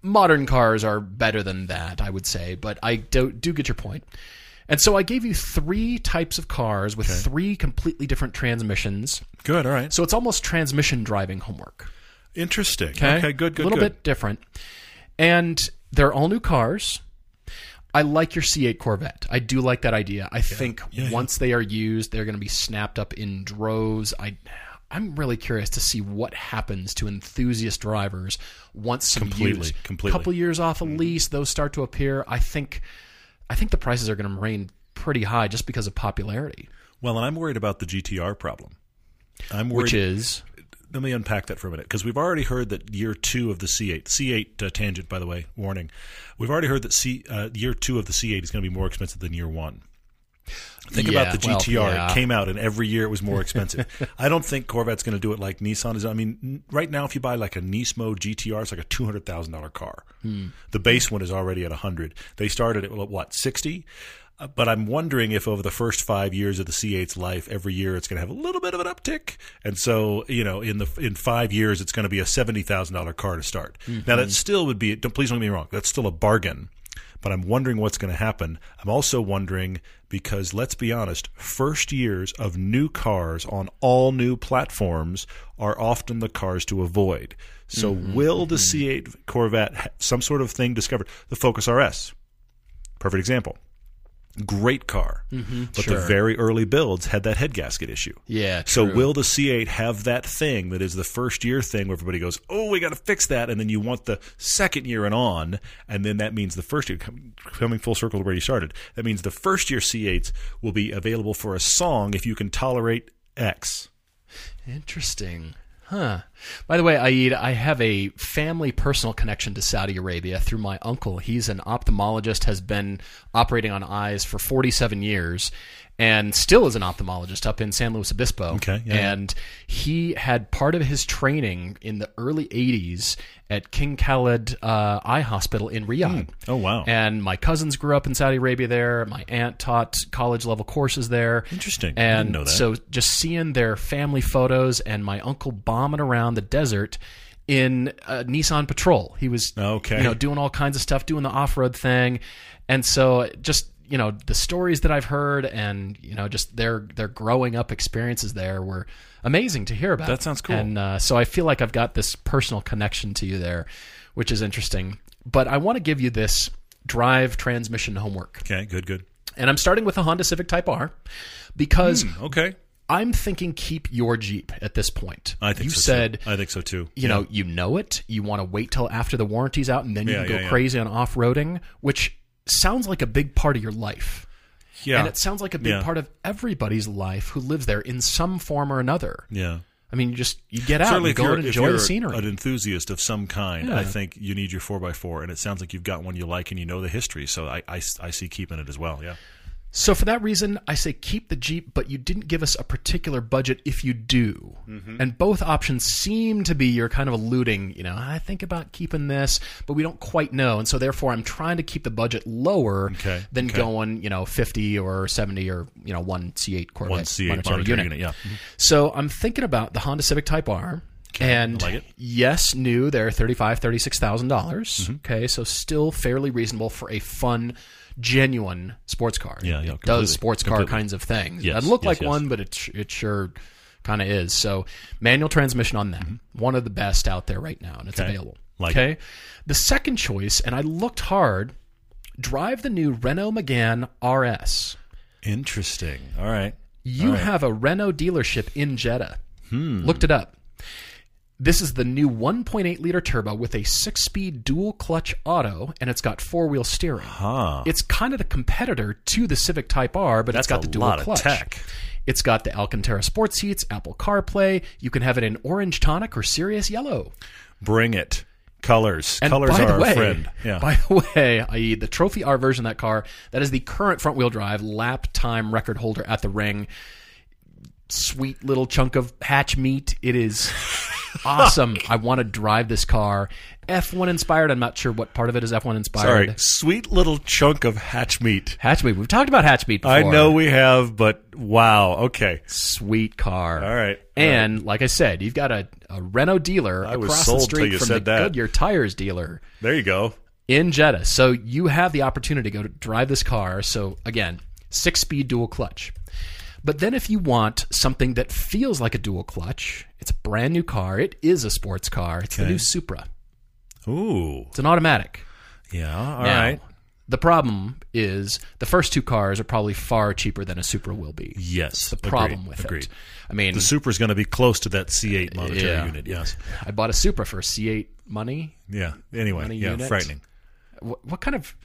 Modern cars are better than that, I would say, but I do, do get your point. And so I gave you three types of cars with three completely different transmissions. Good, all right. So it's almost transmission driving homework. Interesting. Okay, good, good, A little good. bit different. And they're all new cars. I like your C8 Corvette. I do like that idea. I think once they are used, they're going to be snapped up in droves. I, I'm really curious to see what happens to enthusiast drivers once some Completely, use. completely. Mm-hmm. couple years off a lease, those start to appear. I think, I think the prices are going to remain pretty high just because of popularity, Well, and I'm worried about the GTR problem. I'm worried. which is let me unpack that for a minute because we've already heard that year two of the C8, C8 uh, tangent, by the way, warning. We've already heard that C uh, year two of the C8 is going to be more expensive than year one. Think Yeah, about the well, GTR. yeah. It came out, and every year it was more expensive. I don't think Corvette's going to do it like Nissan is. I mean, right now, if you buy like a Nismo GTR, it's like a two hundred thousand dollar car. Hmm. The base one is already at a hundred. They started at what sixty. Uh, But I'm wondering if over the first five years of the C8's life, every year it's going to have a little bit of an uptick, and so you know, in the in five years, it's going to be a seventy thousand dollar car to start. Now that still would be. Don't, please don't get me wrong. That's still a bargain but I'm wondering what's going to happen. I'm also wondering because let's be honest, first years of new cars on all new platforms are often the cars to avoid. So mm-hmm. will the mm-hmm. C8 Corvette have some sort of thing discovered? The Focus RS, perfect example. Great car, mm-hmm. but sure. the very early builds had that head gasket issue. Yeah, So will the C8 have that thing that is the first year thing where everybody goes, "Oh, we got to fix that," and then you want the second year and on, and then that means the first year coming full circle to where you started. That means the first year C8s will be available for a song if you can tolerate X. Interesting. Huh. By the way, Aid, I have a family personal connection to Saudi Arabia through my uncle. He's an ophthalmologist, has been operating on eyes for 47 years, and still is an ophthalmologist up in San Luis Obispo. Okay, yeah, and he had part of his training in the early 80s at King Khalid uh, Eye Hospital in Riyadh. Oh wow, And my cousins grew up in Saudi Arabia there. My aunt taught college level courses there. Interesting. And didn't know that. so just seeing their family photos and my uncle bombing around the desert in a Nissan Patrol. He was Okay. you know doing all kinds of stuff, doing the off-road thing. And so just you know the stories that I've heard and you know just their their growing up experiences there were amazing to hear about. That sounds cool. And uh, so I feel like I've got this personal connection to you there, which is interesting. But I want to give you this drive transmission homework. okay, good, good. And I'm starting with the Honda Civic Type R because Okay, I'm thinking keep your Jeep at this point. I think you so said too. I think so too. you know you know it. You want to wait till after the warranty's out and then you Yeah, can go yeah, yeah. crazy on off roading, which sounds like a big part of your life. yeah, And it sounds like a big Yeah. part of everybody's life who lives there in some form or another. yeah. I mean, you just you get out Certainly, and go and if enjoy you're the scenery. an enthusiast of some kind, Yeah. I think you need your 4x4, and it sounds like you've got one you like and you know the history. So I, I, I see keeping it as well. Yeah. So for that reason, I say keep the Jeep, but you didn't give us a particular budget if you do. Mm-hmm. And both options seem to be you're kind of alluding, you know, I think about keeping this, but we don't quite know. And so therefore I'm trying to keep the budget lower Okay, than okay. going, you know, 50 or 70 or, you know, one C8 Corvette One C8 monetary monetary unit. unit. Yeah. So I'm thinking about the Honda Civic Type R. and like yes, new, they're thirty-five, thirty-six thousand dollars. Mm-hmm. Okay, so still fairly reasonable for a fun, genuine sports car. Yeah, yeah, It does sports car Completely. kinds of things. Yes, it doesn't look yes, like yes. one, but it it sure kind of is. So manual transmission on that, one of the best out there right now, and it's Mm-hmm. Okay. available. Like okay, the second choice, and I looked hard. Drive the new Renault Megane RS. Interesting. All right. You have a Renault dealership in Jeddah. Looked it up. This is the new 1.8 liter turbo with a six speed dual clutch auto, and it's got four wheel steering. Huh. It's kind of the competitor to the Civic Type R, but it's That's got the dual lot of clutch. tech. It's got the Alcantara sports seats, Apple CarPlay. You can have it in orange tonic or Sirius yellow. Bring it. Colors. And Colors are the our friend. Yeah. By the way, i.e., the Trophy R version of that car, that is the current front wheel drive lap time record holder at the ring. Sweet little chunk of hatch meat. It is awesome. I want to drive this car. F1 inspired. I'm not sure what part of it is F1 inspired. Sorry. Sweet little chunk of hatch meat. Hatch meat. We've talked about hatch meat before. I know we have, but wow. Okay. Sweet car. All right. And like I said, you've got a, a Renault dealer I was across sold the till street you from said the that. Goodyear Tires dealer. There you go. in Jeddah. So you have the opportunity to go to drive this car. So again, six speed dual clutch. But then if you want something that feels like a dual clutch, it's a brand new car. It is a sports car. It's the new Supra. Ooh. It's an automatic. Yeah. All Now, right. The problem is the first two cars are probably far cheaper than a Supra will be. Yes. The problem Agreed. with Agreed. it. I mean, The Supra's going to be close to that C8 uh, monetary Yeah. unit. Yes. I bought a Supra for C8 money. Yeah. Anyway. Money Yeah. unit. Frightening. What, what kind of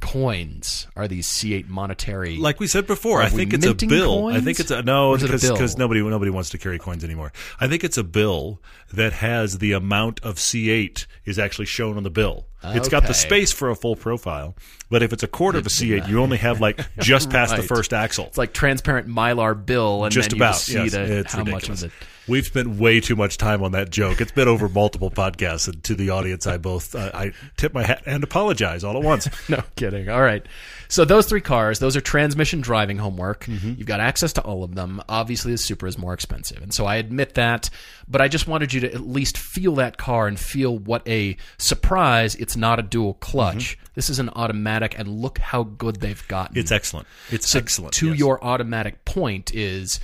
coins are these C8 monetary? Like we said before, I think it's a bill. I think it's a no Or is it a because bill? because nobody nobody wants to carry coins anymore. I think it's a bill that has the amount of C8 is actually shown on the bill. It's got the space for a full profile, but if it's a quarter of a C8, you only have like just past the first axle. It's like transparent mylar bill, and just then about. see yes, the, it's how ridiculous. much of it. We've spent way too much time on that joke. It's been over multiple podcasts, and to the audience, I both uh, I tip my hat and apologize all at once. No kidding. All right. So those three cars, those are transmission driving homework. Mm-hmm. You've got access to all of them. Obviously, the Supra is more expensive, and so I admit that. But I just wanted you to at least feel that car and feel what a surprise! It's not a dual clutch. This is an automatic, and look how good they've gotten. Mm-hmm. It's excellent. It's excellent. to yes. your automatic point is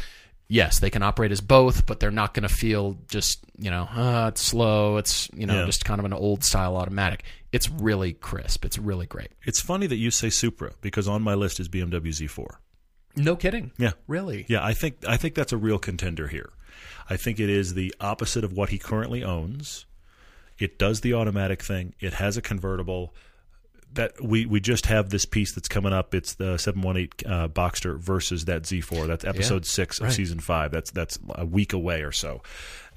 yes they can operate as both but they're not going to feel just you know uh, it's slow it's you know Yeah. just kind of an old style automatic it's really crisp it's really great It's funny that you say Supra because on my list is BMW Z4. no kidding Yeah. really Yeah, I think I think that's a real contender here. I think it is the opposite of what he currently owns. It does the automatic thing. It has a convertible. That we, we just have this piece that's coming up. It's the 718 uh, Boxster versus that Z4. That's episode six of right. season five. That's that's a week away or so,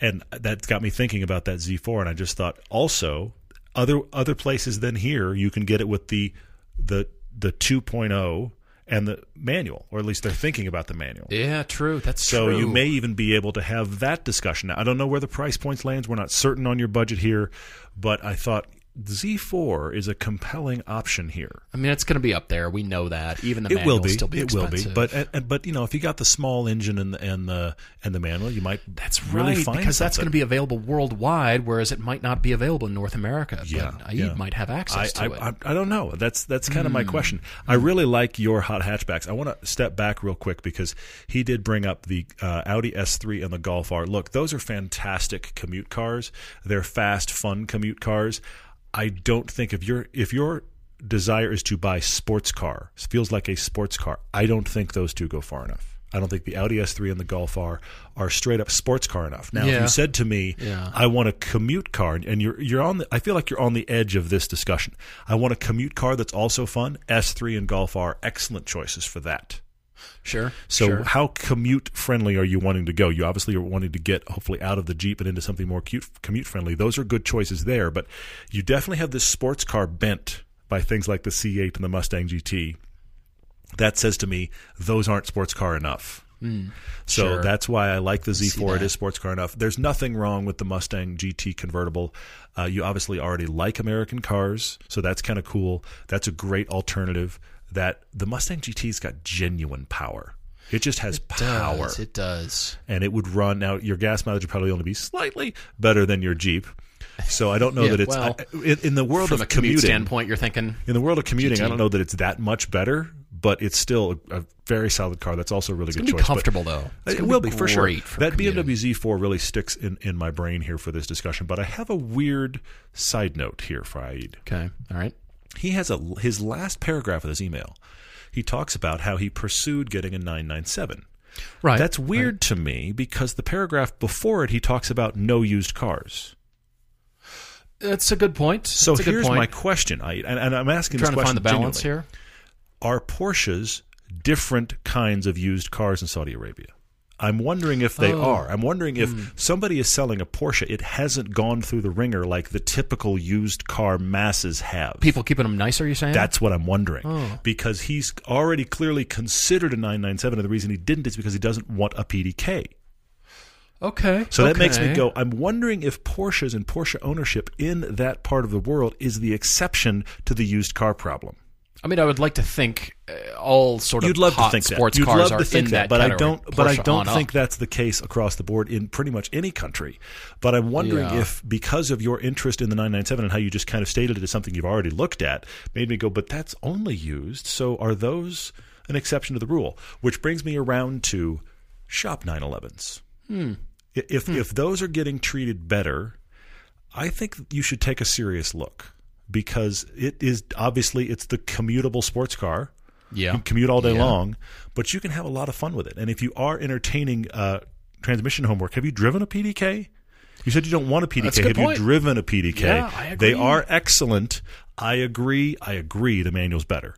and that got me thinking about that Z4. And I just thought also other other places than here you can get it with the the the 2.0 and the manual, or at least they're thinking about the manual. yeah true that's So true you may even be able to have that discussion. Now, I don't know where the price points lands. We're not certain on your budget here, but I thought Z4 is a compelling option here. i mean it's going to be up there we know that even the It manual will be. still be it will be. But and, but you know, if you got the small engine and the and the and the manual, you might that's really right, because that's going to be available worldwide whereas it might not be available in north america Yeah, but you yeah. might have access I, to it Hmm. I, I, I don't know. That's that's kind of my question. I really like your hot hatchbacks. I want to step back real quick because he did bring up the uh, Audi S3 and the Golf R. Look, those are fantastic commute cars. They're fast, fun commute cars. I don't think if your if your desire is to buy sports car, feels like a sports car. I don't think those two go far enough. I don't think the Audi S3 and the Golf R are straight up sports car enough. Now, if you said to me, Yeah. I want a commute car, and you're you're on. The, I feel like you're on the edge of this discussion. I want a commute car that's also fun. S3 and Golf are excellent choices for that. Sure So, sure. how commute friendly are you wanting to go? You obviously are wanting to get hopefully out of the Jeep and into something more cute, commute friendly. Those are good choices there, but you definitely have this sports car bent by things like the C8 and the Mustang GT. That says to me those aren't sports car enough. so Hmm. sure. that's why I like the Z4. It is sports car enough. There's nothing wrong with the Mustang GT convertible. Uh, you obviously already like American cars, so that's kind of cool. That's a great alternative. That the Mustang GT's got genuine power. It just has power, does, it does and it would run. Now your gas mileage would probably only be slightly better than your Jeep. So I don't know Yeah, that it's well, I- in, the world from of a commute commuting. standpoint you're thinking In the world of commuting, GT. I don't know that it's that much better, but it's still a, a very solid car. That's also a really good It's gonna choice. comfortable though. It will be, for sure. for that commuting. BMW Z4 really sticks in, in my brain here for this discussion. But I have a weird side note here, Faid. Okay, all right. He has a his last paragraph of this email. He talks about how he pursued getting a 997. Right. That's weird to me because the paragraph before it he talks about no used cars. That's a good point. So That's a good here's point. my question, I, and, and I'm asking trying this to find question the balance genuinely. here. Are Porsches different kinds of used cars in Saudi Arabia? I'm wondering if they Oh. are. I'm wondering if Hmm. somebody is selling a Porsche, it hasn't gone through the ringer like the typical used car masses have. People keeping them nicer. Are you saying? That's what I'm wondering. Oh. Because he's already clearly considered a 997, and the reason he didn't is because he doesn't want a PDK. okay. So that makes me go, I'm wondering if Porsches and Porsche ownership in that part of the world is the exception to the used car problem. I mean, I would like to think uh, all sort of You'd love hot to think sports that. Cars love are to think in that, that, but I don't. But I don't think up. that's the case across the board in pretty much any country. But I'm wondering Yeah. if, because of your interest in the 997 and how you just kind of stated it as something you've already looked at, made me go. But that's only used. So are those an exception to the rule? Which brings me around to shop 911s. Hmm. If if those are getting treated better, I think you should take a serious look because it is obviously it's the commutable sports car. You Yeah. can commute all day Yeah. long, but you can have a lot of fun with it. And if you are entertaining uh, transmission homework, have you driven a PDK? You said you don't want a PDK. A have good you driven a PDK? Yeah, I They are excellent. I agree. I agree. The manual's better,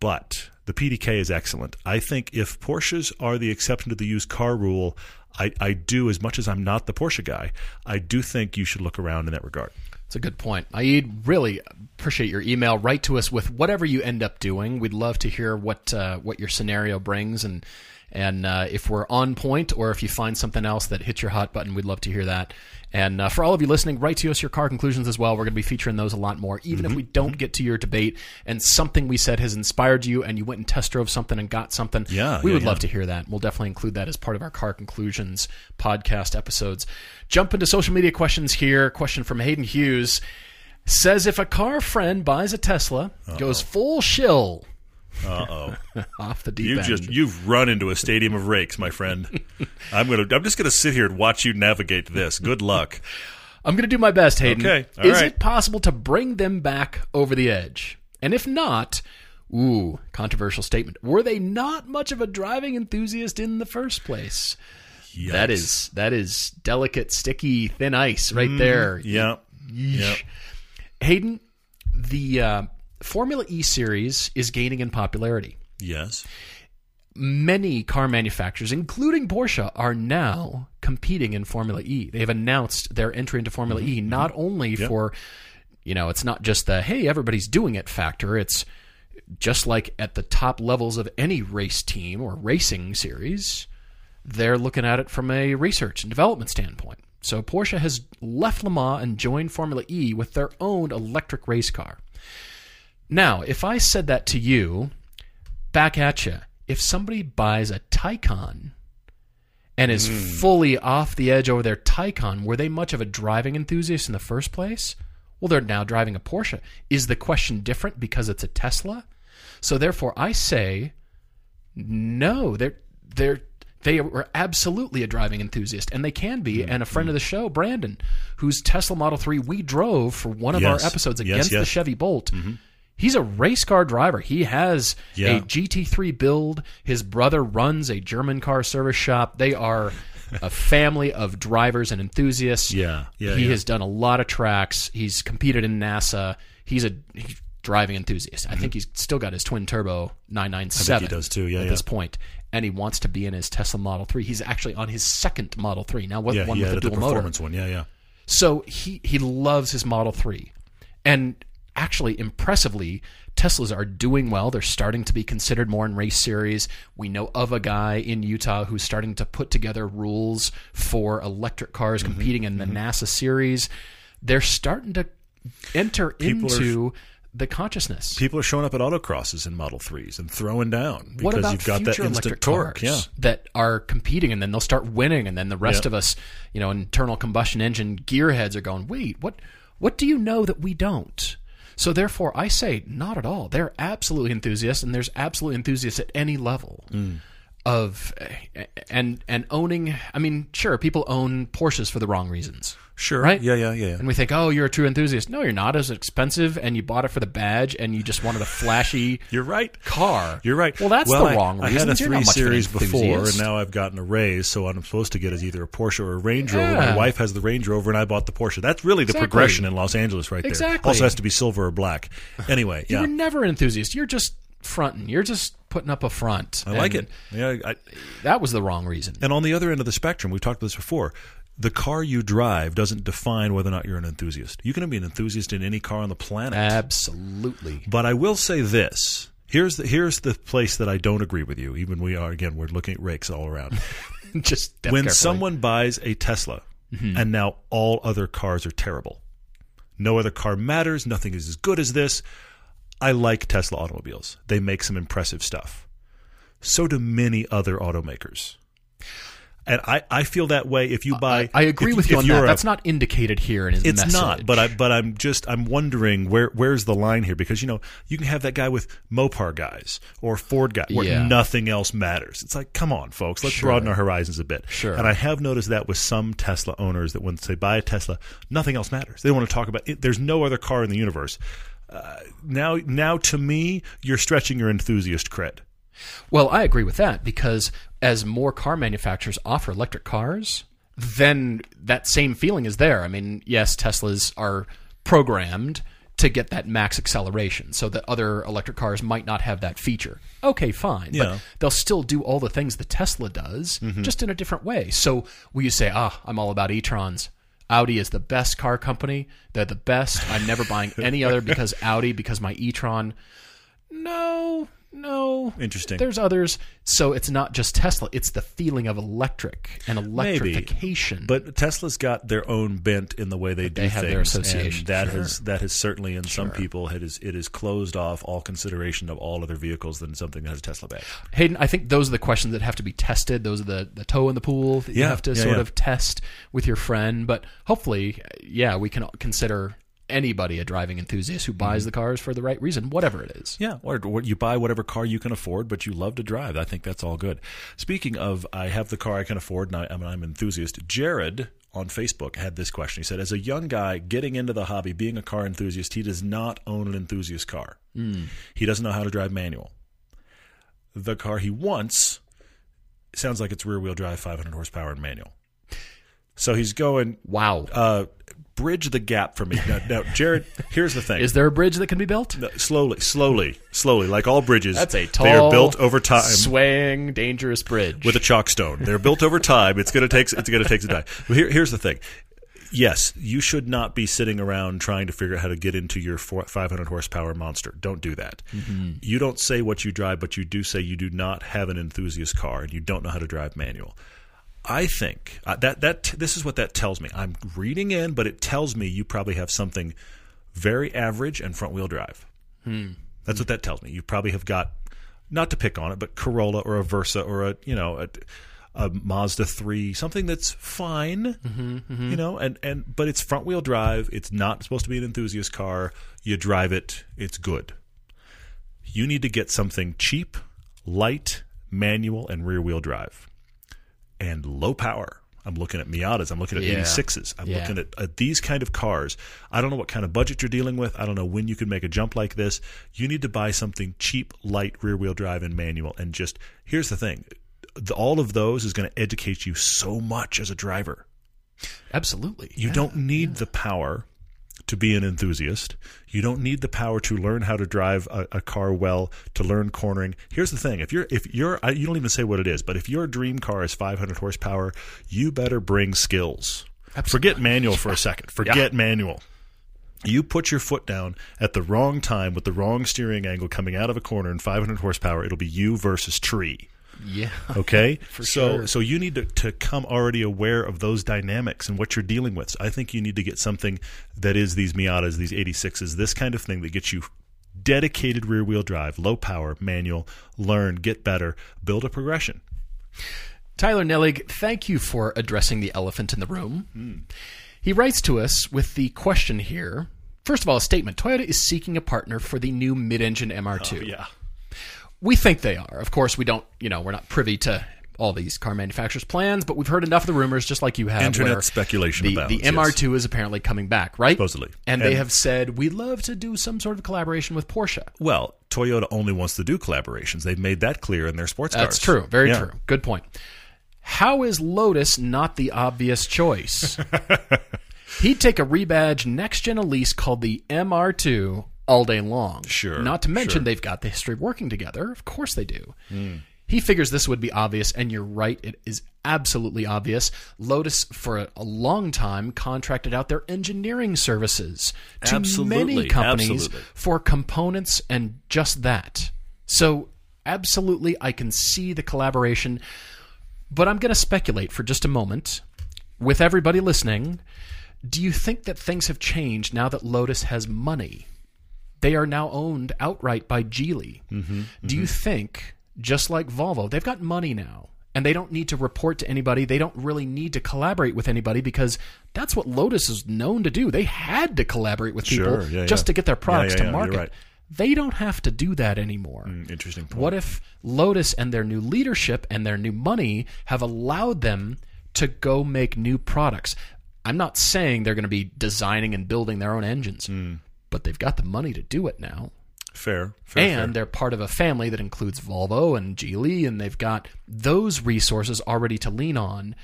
but the PDK is excellent. I think if Porsches are the exception to the used car rule, I, I do as much as I'm not the Porsche guy. I do think you should look around in that regard. It's a good point. Aid, really appreciate your email. Write to us with whatever you end up doing. We'd love to hear what uh, what your scenario brings, and and uh, if we're on point, or if you find something else that hits your hot button, we'd love to hear that. And uh, for all of you listening, write to us your car conclusions as well. We're going to be featuring those a lot more, even Mm-hmm. if we don't get to your debate and something we said has inspired you, and you went and test drove something and got something. Yeah, we yeah, would yeah. love to hear that. We'll definitely include that as part of our car conclusions podcast episodes. Jump into social media questions here. Question from Hayden Hughes says if a car friend buys a Tesla, goes full shill Uh oh. off the deep You end. just you've run into a stadium of rakes, my friend. I'm gonna I'm just gonna sit here and watch you navigate this. Good luck. I'm going to do my best, Hayden. Okay, all Is right. it possible to bring them back over the edge? And if not, ooh, controversial statement. Were they not much of a driving enthusiast in the first place? That Yikes. is that is delicate, sticky, thin ice right there. Mm, Yeah. Yeah. Hayden, the uh, Formula E series is gaining in popularity. Yes. Many car manufacturers, including Porsche, are now competing in Formula E. They have announced their entry into Formula E, mm-hmm. not only mm-hmm. for, you know, it's not just the, hey, everybody's doing it factor. It's just like at the top levels of any race team or racing series, they're looking at it from a research and development standpoint. So Porsche has left Le Mans and joined Formula E with their own electric race car. Now, if I said that to you, back at you, if somebody buys a Taycan and is hmm. fully off the edge over their Taycan, were they much of a driving enthusiast in the first place? Well, they're now driving a Porsche. Is the question different because it's a Tesla? So therefore, I say no. They're they're they were absolutely a driving enthusiast, and they can be. And a friend of the show, Brandon, whose Tesla Model Three we drove for one of Yes. our episodes Yes, against the. Chevy Bolt. Mm-hmm. He's a race car driver. He has Yeah. a GT3 build. His brother runs a German car service shop. They are a family of drivers and enthusiasts. Yeah, yeah, He yeah. has done a lot of tracks. He's competed in NASA. He's a he's driving enthusiast. I think he's still got his twin turbo 997. Mm-hmm. does too, yeah, at this point. And he wants to be in his Tesla Model 3. He's actually on his second Model 3 now, with Yeah. one with a The dual motor. performance one. Yeah. Yeah. So he he loves his Model 3. And actually impressively Teslas are doing well. They're starting to be considered more in race series. We know of a guy in Utah who's starting to put together rules for electric cars Mm-hmm. competing in the NASA series. They're starting to enter People are- into the consciousness. People are showing up at autocrosses in Model Threes and throwing down because what about you've got that instant electric torque. Yeah. that are competing and then they'll start winning and then the rest Yeah. of us, you know, internal combustion engine gearheads are going, "Wait, what what do you know that we don't?" So therefore I say not at all. They're absolutely enthusiasts and there's absolutely enthusiasts at any level. Mm. Of and and owning, I mean, sure, people own Porsches for the wrong reasons. Sure. Right? Yeah. Yeah. Yeah. And we think, oh, you're a true enthusiast. No, you're not. It was expensive, and you bought it for the badge, and you just wanted a flashy You're right. car. You're right. Well, that's well, the I- wrong I, reason. had a three series before, and now I've gotten a raise. So what I'm supposed to get is either a Porsche or a Range Rover. Yeah. My wife has the Range Rover, and I bought the Porsche. That's really the Exactly. progression in Los Angeles, right there. Exactly. Also has to be silver or black. Anyway, yeah, were never an enthusiast. You're just fronting. You're just putting up a front. I like it. Yeah, I, That was the wrong reason. and on the other end of the spectrum, we've talked about this before. The car you drive doesn't define whether or not you're an enthusiast. You can be an enthusiast in any car on the planet. Absolutely. But I will say this. Here's the here's the place that I don't agree with you. Even we are again we're looking at rakes all around. just when carefully. someone buys a Tesla mm-hmm. and now all other cars are terrible. No other car matters, nothing is as good as this. I like Tesla automobiles. They make some impressive stuff. So do many other automakers. And I, I feel that way if you buy I agree if- with you on that. a- That's not indicated here in his it's message. not, but I but I'm just I'm wondering where where's the line here because you know you can have that guy with Mopar guys or Ford guy where Yeah. nothing else matters. It's like come on, folks, let's broaden our horizons a bit. Sure. And I have noticed that with some Tesla owners that when they buy a Tesla, nothing else matters. They don't want to talk about it. There's no other car in the universe. Uh, now now to me, you're stretching your enthusiast cred. Well, I agree with that because as more car manufacturers offer electric cars, then that same feeling is there. I mean, yes, Teslas are programmed to get that max acceleration so that other electric cars might not have that feature. Okay, fine. Yeah. Mm-hmm. But they'll still do all the things the Tesla does, just in a different way. So will you say, ah, I'm all about e-trons? Audi is the best car company. They're the best. I'm never buying any other because Audi, because my e-tron. No, no. Interesting. There's others. So it's not just Tesla. It's the feeling of electric and electrification. But Tesla's got their own bent in the way they do have things. their association, And that sure. has that has certainly in some people it is it is closed off all consideration of all other vehicles than something that has a Tesla badge. Hayden, I think those are the questions that have to be tested. Those are the, the toe in the pool that you have to yeah, sort yeah. of test with your friend. But hopefully, yeah, we can consider anybody a driving enthusiast who Mm-hmm. buys the cars for the right reason, whatever it is. Yeah, or, or you buy whatever car you can afford, but you love to drive. I think that's all good. Speaking of, I have the car I can afford, and I, I'm, I'm an enthusiast. Jared on Facebook had this question. He said, "As a young guy getting into the hobby, being a car enthusiast, he does not own an enthusiast car. He doesn't know how to drive manual. The car he wants sounds like it's rear wheel drive, 500 horsepower, and manual. So he's going." Wow. Uh, bridge the gap for me now, now jared here's the thing is there a bridge that can be built? no, slowly, slowly, slowly. Like all bridges, That's a tall, They are built over time swaying, dangerous bridge. with a chalk stone. They're built over time. It's gonna take. It's gonna take some time. But here, here's the thing. Yes, you should not be sitting around trying to figure out how to get into your 500 horsepower monster. Don't do that. Mm-hmm. You don't say what you drive, but you do say you do not have an enthusiast car and you don't know how to drive manual. I think uh, that that this is what that tells me. I'm reading in, but it tells me you probably have something very average and front wheel drive. Hmm. That's what that tells me. You probably have got not to pick on it, but Corolla or a Versa or a you know a, a Mazda three, something that's fine, mm-hmm, mm-hmm. you know, and and but it's front wheel drive. It's not supposed to be an enthusiast car. You drive it, it's good. You need to get something cheap, light, manual, and rear wheel drive, and low power. I'm looking at Miatas. I'm looking at Yeah. 86s. I'm Yeah. looking at, at these kind of cars. I don't know what kind of budget you're dealing with. I don't know when you can make a jump like this. You need to buy something cheap, light, rear wheel drive, and manual. And just here's the thing: the, all of those is going to educate you so much as a driver. Absolutely. You Yeah. don't need the power to be an enthusiast. You don't need the power to learn how to drive a, a car well, to learn cornering. Here's the thing: if you're if you're I- you don't even say what it is, but if your dream car is 500 horsepower, you better bring skills. Forget manual for a second. Forget manual. You put your foot down at the wrong time with the wrong steering angle coming out of a corner and 500 horsepower, it'll be you versus tree. Yeah. Okay, so sure. so you need to, to come already aware of those dynamics and what you're dealing with. So I think you need to get something that is these Miatas, these 86s, this kind of thing that gets you dedicated rear wheel drive, low power, manual, learn, get better, build a progression. Tyler Nellig, thank you for addressing the elephant in the room. Hmm. He writes to us with the question here. First of all, a statement Toyota is seeking a partner for the new mid engine MR2. Yeah, We think they are. Of course, we don't, you know, we're not privy to all these car manufacturers' plans, but we've heard enough of the rumors, just like you have. Internet speculation The, abounds, the MR2 is apparently coming back, right? Supposedly. And, they have said, we'd love to do some sort of collaboration with Porsche. well, Toyota only wants to do collaborations. They've made that clear in their sports cars. That's true. Very Yeah. true. Good point. How is Lotus not the obvious choice? He'd take a rebadge next gen Elise called the MR2 all day long. Sure, Not to mention sure. they've got the history of working together. Of course they do. Hmm. He figures this would be obvious, and you're right. It is absolutely obvious. Lotus, for a, a long time, contracted out their engineering services to Absolutely, many companies absolutely. for components and just that. So, absolutely, I can see the collaboration, but I'm going to speculate for just a moment with everybody listening. Do you think that things have changed now that Lotus has money? They are now owned outright by Geely. Mm-hmm, Do you think, just like Volvo, they've got money now? And they don't need to report to anybody. They don't really need to collaborate with anybody because that's what Lotus is known to do. They had to collaborate with people Sure, yeah, just yeah. to get their products yeah, to market. right. They don't have to do that anymore. Interesting point. What if Lotus and their new leadership and their new money have allowed them to go make new products? I'm not saying they're going to be designing and building their own engines, Hmm. But they've got the money to do it now. fair, fair, and fair. they're part of a family that includes Volvo and Geely, and they've got those resources already to lean on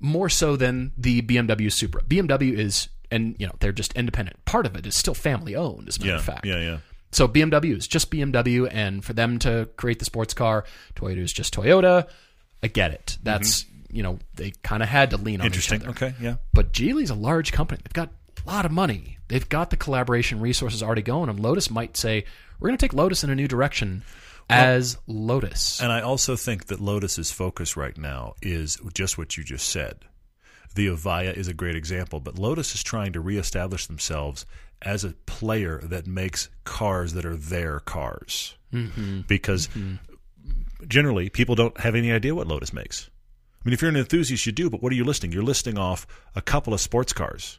more so than the BMW Supra. BMW is, and you know, they're just independent. Part of it is still family owned, as a matter yeah, of fact. yeah, yeah. So BMW is just BMW, and for them to create the sports car, Toyota is just Toyota. I get it. That's mm-hmm. you know they kind of had to lean on each Interesting. other. Okay, yeah. But Geely's a large company. They've got a lot of money. They've got the collaboration resources already going, and Lotus might say, "We're going to take Lotus in a new direction." as Lotus, And I also think that Lotus's focus right now is just what you just said. The Evija is a great example, but Lotus is trying to reestablish themselves as a player that makes cars that are their cars. Mm-hmm. Because generally, people don't have any idea what Lotus makes. I mean, if you're an enthusiast, you do, but what are you listing? You're listing off a couple of sports cars.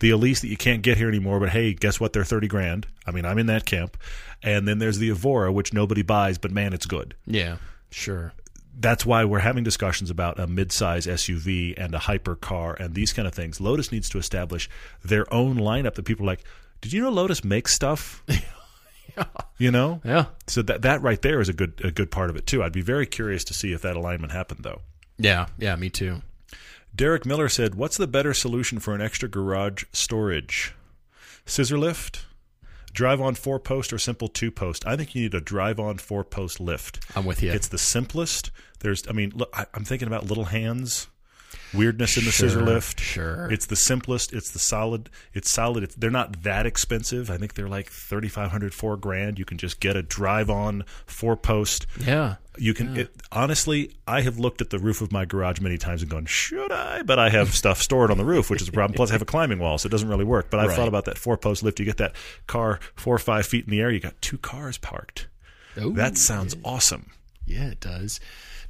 The Elise that you can't get here anymore, but hey, guess what? They're 30 grand. I mean, I'm in that camp. And then there's the Evora, which nobody buys, but man, it's good yeah, sure, that's why we're having discussions about a mid-size SUV and a hypercar and these kind of things. Lotus needs to establish their own lineup that people are like. Did you know Lotus makes stuff? yeah. You know, yeah, so that that right there is a good a good part of it too. I'd be very curious to see if that alignment happened though. yeah, yeah. Me too. Derek Miller said, "What's the better solution for an extra garage storage? Scissor lift, drive on four post, or simple two post? I think you need a drive on four post lift. I'm with you. It's the simplest. There's, I mean, look, I, I'm thinking about little hands, weirdness in the scissor lift. sure. It's the simplest. It's the solid. It's solid. It's, they're not that expensive. I think they're like thirty five hundred, four grand. You can just get a drive on four post. yeah, You can it, honestly. I have looked at the roof of my garage many times and gone, should I? But I have stuff stored on the roof, which is a problem. Plus, I have a climbing wall, so it doesn't really work. But I've Right. thought about that four post lift. You get that car four or five feet in the air. You got two cars parked. Ooh, That sounds awesome. yeah, it does.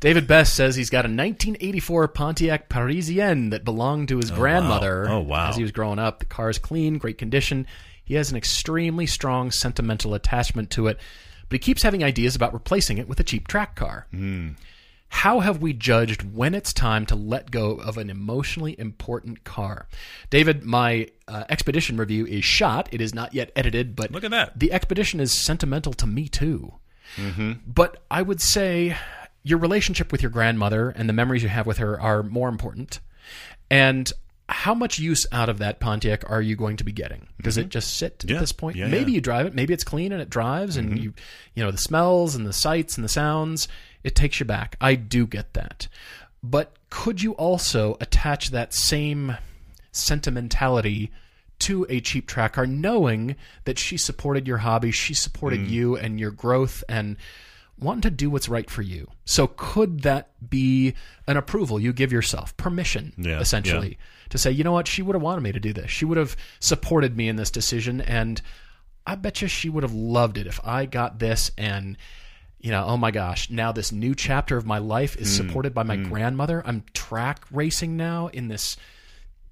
David Best says he's got a 1984 Pontiac Parisienne that belonged to his grandmother. Oh, wow. As he was growing up, the car's clean, great condition. He has an extremely strong sentimental attachment to it, but he keeps having ideas about replacing it with a cheap track car. How have we judged when it's time to let go of an emotionally important car? David, my uh, Expedition review is shot. It is not yet edited, but Look at that. the Expedition is sentimental to me too. But I would say your relationship with your grandmother and the memories you have with her are more important. And how much use out of that Pontiac are you going to be getting? Does it just sit Mm-hmm. Yeah. at this point? Yeah, maybe yeah. Mm-hmm. you drive it. Maybe it's clean and it drives, and you, you know, the smells and the sights and the sounds. It takes you back. I do get that. But could you also attach that same sentimentality to a cheap track car, knowing that she supported your hobby, she supported Mm. you and your growth, and wanting to do what's right for you. So, could that be an approval you give yourself, permission, Yeah, essentially, to say, you know what, she would have wanted me to do this. She would have supported me in this decision, and I bet you she would have loved it if I got this and. You know, oh my gosh, now this new chapter of my life is hmm. supported by my hmm. grandmother. I'm track racing now in this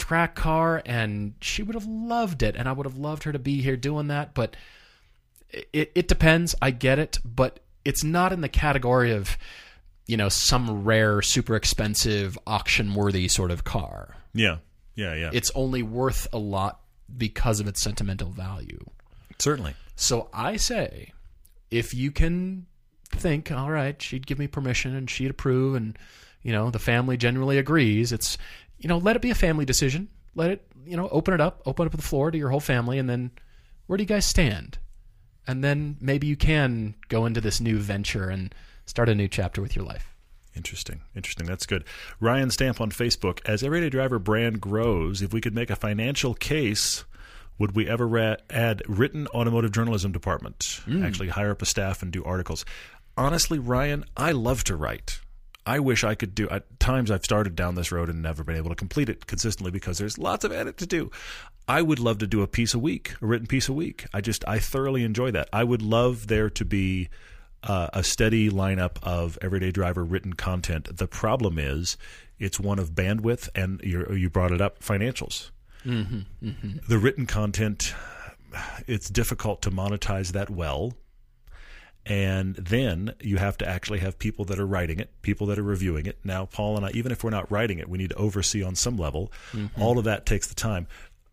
track car and she would have loved it and I would have loved her to be here doing that but it, it depends I get it but it's not in the category of you know some rare super expensive auction worthy sort of car. Yeah, yeah, yeah. it's only worth a lot because of its sentimental value. Certainly. so I say if you can think all right she'd give me permission and she'd approve and you know the family generally agrees it's you know let it be a family decision. Let it you know open it up open up the floor to your whole family and then where do you guys stand and then maybe you can go into this new venture and start a new chapter with your life Interesting. Interesting. That's good. Ryan Stamp on Facebook. As Everyday Driver brand grows, if we could make a financial case, would we ever ra- add written automotive journalism department? Hmm. Actually hire up a staff and do articles. Honestly, Ryan, I love to write. I wish I could do. At times, I've started down this road and never been able to complete it consistently because there's lots of edit to do. I would love to do a piece a week, a written piece a week. I just I thoroughly enjoy that. I would love there to be uh, a steady lineup of everyday driver written content. The problem is it's one of bandwidth and you you brought it up financials. Mm-hmm, mm-hmm. The written content it's difficult to monetize that well. And then you have to actually have people that are writing it, people that are reviewing it. Now, Paul and I, even if we're not writing it, we need to oversee on some level. Mm-hmm. All of that takes the time.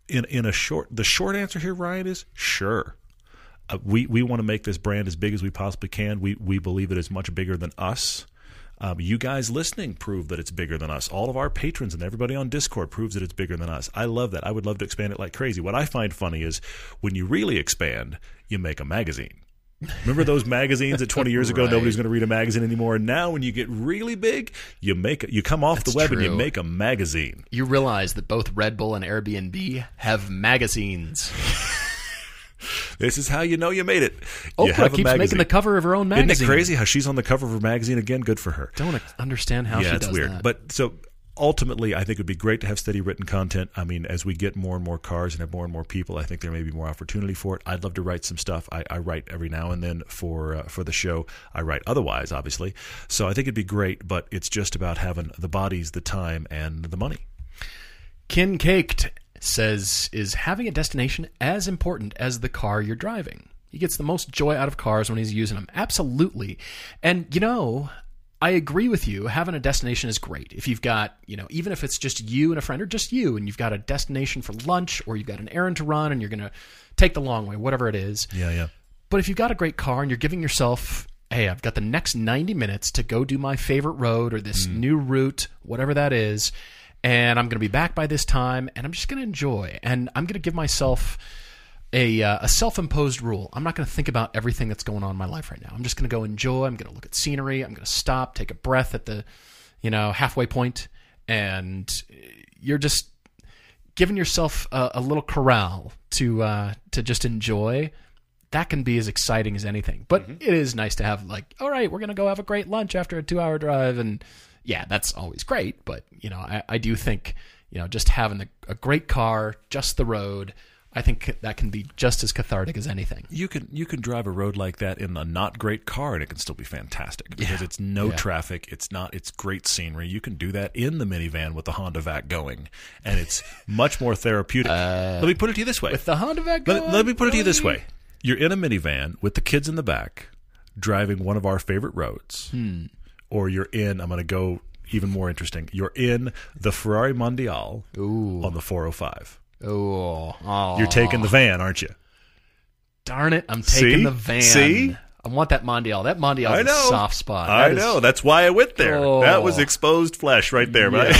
In in a short, the short answer here, Ryan, is sure. Uh, we we want to make this brand as big as we possibly can. We we believe it is much bigger than us. Um, you guys listening prove that it's bigger than us. All of our patrons and everybody on Discord proves that it's bigger than us. I love that. I would love to expand it like crazy. What I find funny is when you really expand, you make a magazine. Remember those magazines that 20 years ago Right. nobody's going to read a magazine anymore. And now when you get really big, you make you come off That's the web and you make a magazine. You realize that both Red Bull and Airbnb have magazines. This is how you know you made it. Oprah you a keeps making the cover of her own magazine. Isn't it crazy how she's on the cover of her magazine again? Good for her. Don't understand how yeah, she it's does weird. that. But so ultimately, I think it would be great to have steady written content. I mean, as we get more and more cars and have more and more people, I think there may be more opportunity for it. I'd love to write some stuff. I, I write every now and then for uh, for the show. I write otherwise, obviously. So I think it'd be great, but it's just about having the bodies, the time, and the money. Kin Caked says, Is having a destination as important as the car you're driving? He gets the most joy out of cars when he's using them. Absolutely. And, you know, I agree with you. Having a destination is great. If you've got, you know, even if it's just you and a friend or just you and you've got a destination for lunch or you've got an errand to run and you're going to take the long way, whatever it is. Yeah, yeah. But if you've got a great car and you're giving yourself, hey, I've got the next 90 minutes to go do my favorite road or this mm. new route, whatever that is, and I'm going to be back by this time and I'm just going to enjoy. And I'm going to give myself a, uh, a self-imposed rule. I'm not going to think about everything that's going on in my life right now. I'm just going to go enjoy. I'm going to look at scenery. I'm going to stop, take a breath at the, you know, halfway point, and you're just giving yourself a, a little corral to uh, to just enjoy. That can be as exciting as anything. But Mm-hmm. it is nice to have like, all right, we're gonna go have a great lunch after a two-hour drive, and yeah, that's always great. But you know, I, I do think you know just having the, a great car, just the road. I think that can be just as cathartic as anything. You can you can drive a road like that in a not great car and it can still be fantastic because Yeah. it's no Yeah. traffic. It's not. It's great scenery. You can do that in the minivan with the HondaVac going, and it's much more therapeutic. let me put it to you this way: With the HondaVac, let, going, let me put it to you this way: You're in a minivan with the kids in the back, driving one of our favorite roads, Hmm. or you're in. I'm going to go even more interesting. You're in the Ferrari Mondial Ooh. on the 405. Oh, oh. You're taking the van, aren't you? Darn it! I'm taking See? the van. See? I want that Mondial. That Mondial is a soft spot. I That is- know. That's why I went there. Oh. That was exposed flesh right there. Yeah,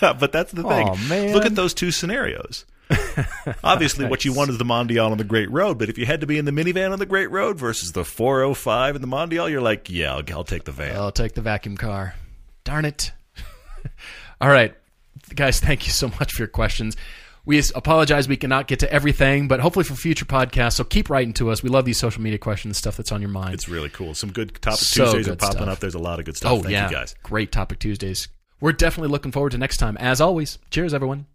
but that's the thing. Aw, man. Look at those two scenarios. Obviously, what you want is the Mondial on the Great Road. But if you had to be in the minivan on the Great Road versus the 405 and the Mondial, you're like, yeah, I'll, I'll take the van. I'll take the vacuum car. Darn it. All right. Guys, thank you so much for your questions. We apologize we cannot get to everything, but hopefully for future podcasts. So keep writing to us. We love these social media questions, stuff that's on your mind. it's really cool. Some good topic So Tuesdays are good popping stuff. up. There's a lot of good stuff. oh, Thank yeah. you guys. Great topic Tuesdays. We're definitely looking forward to next time. As always, cheers, everyone.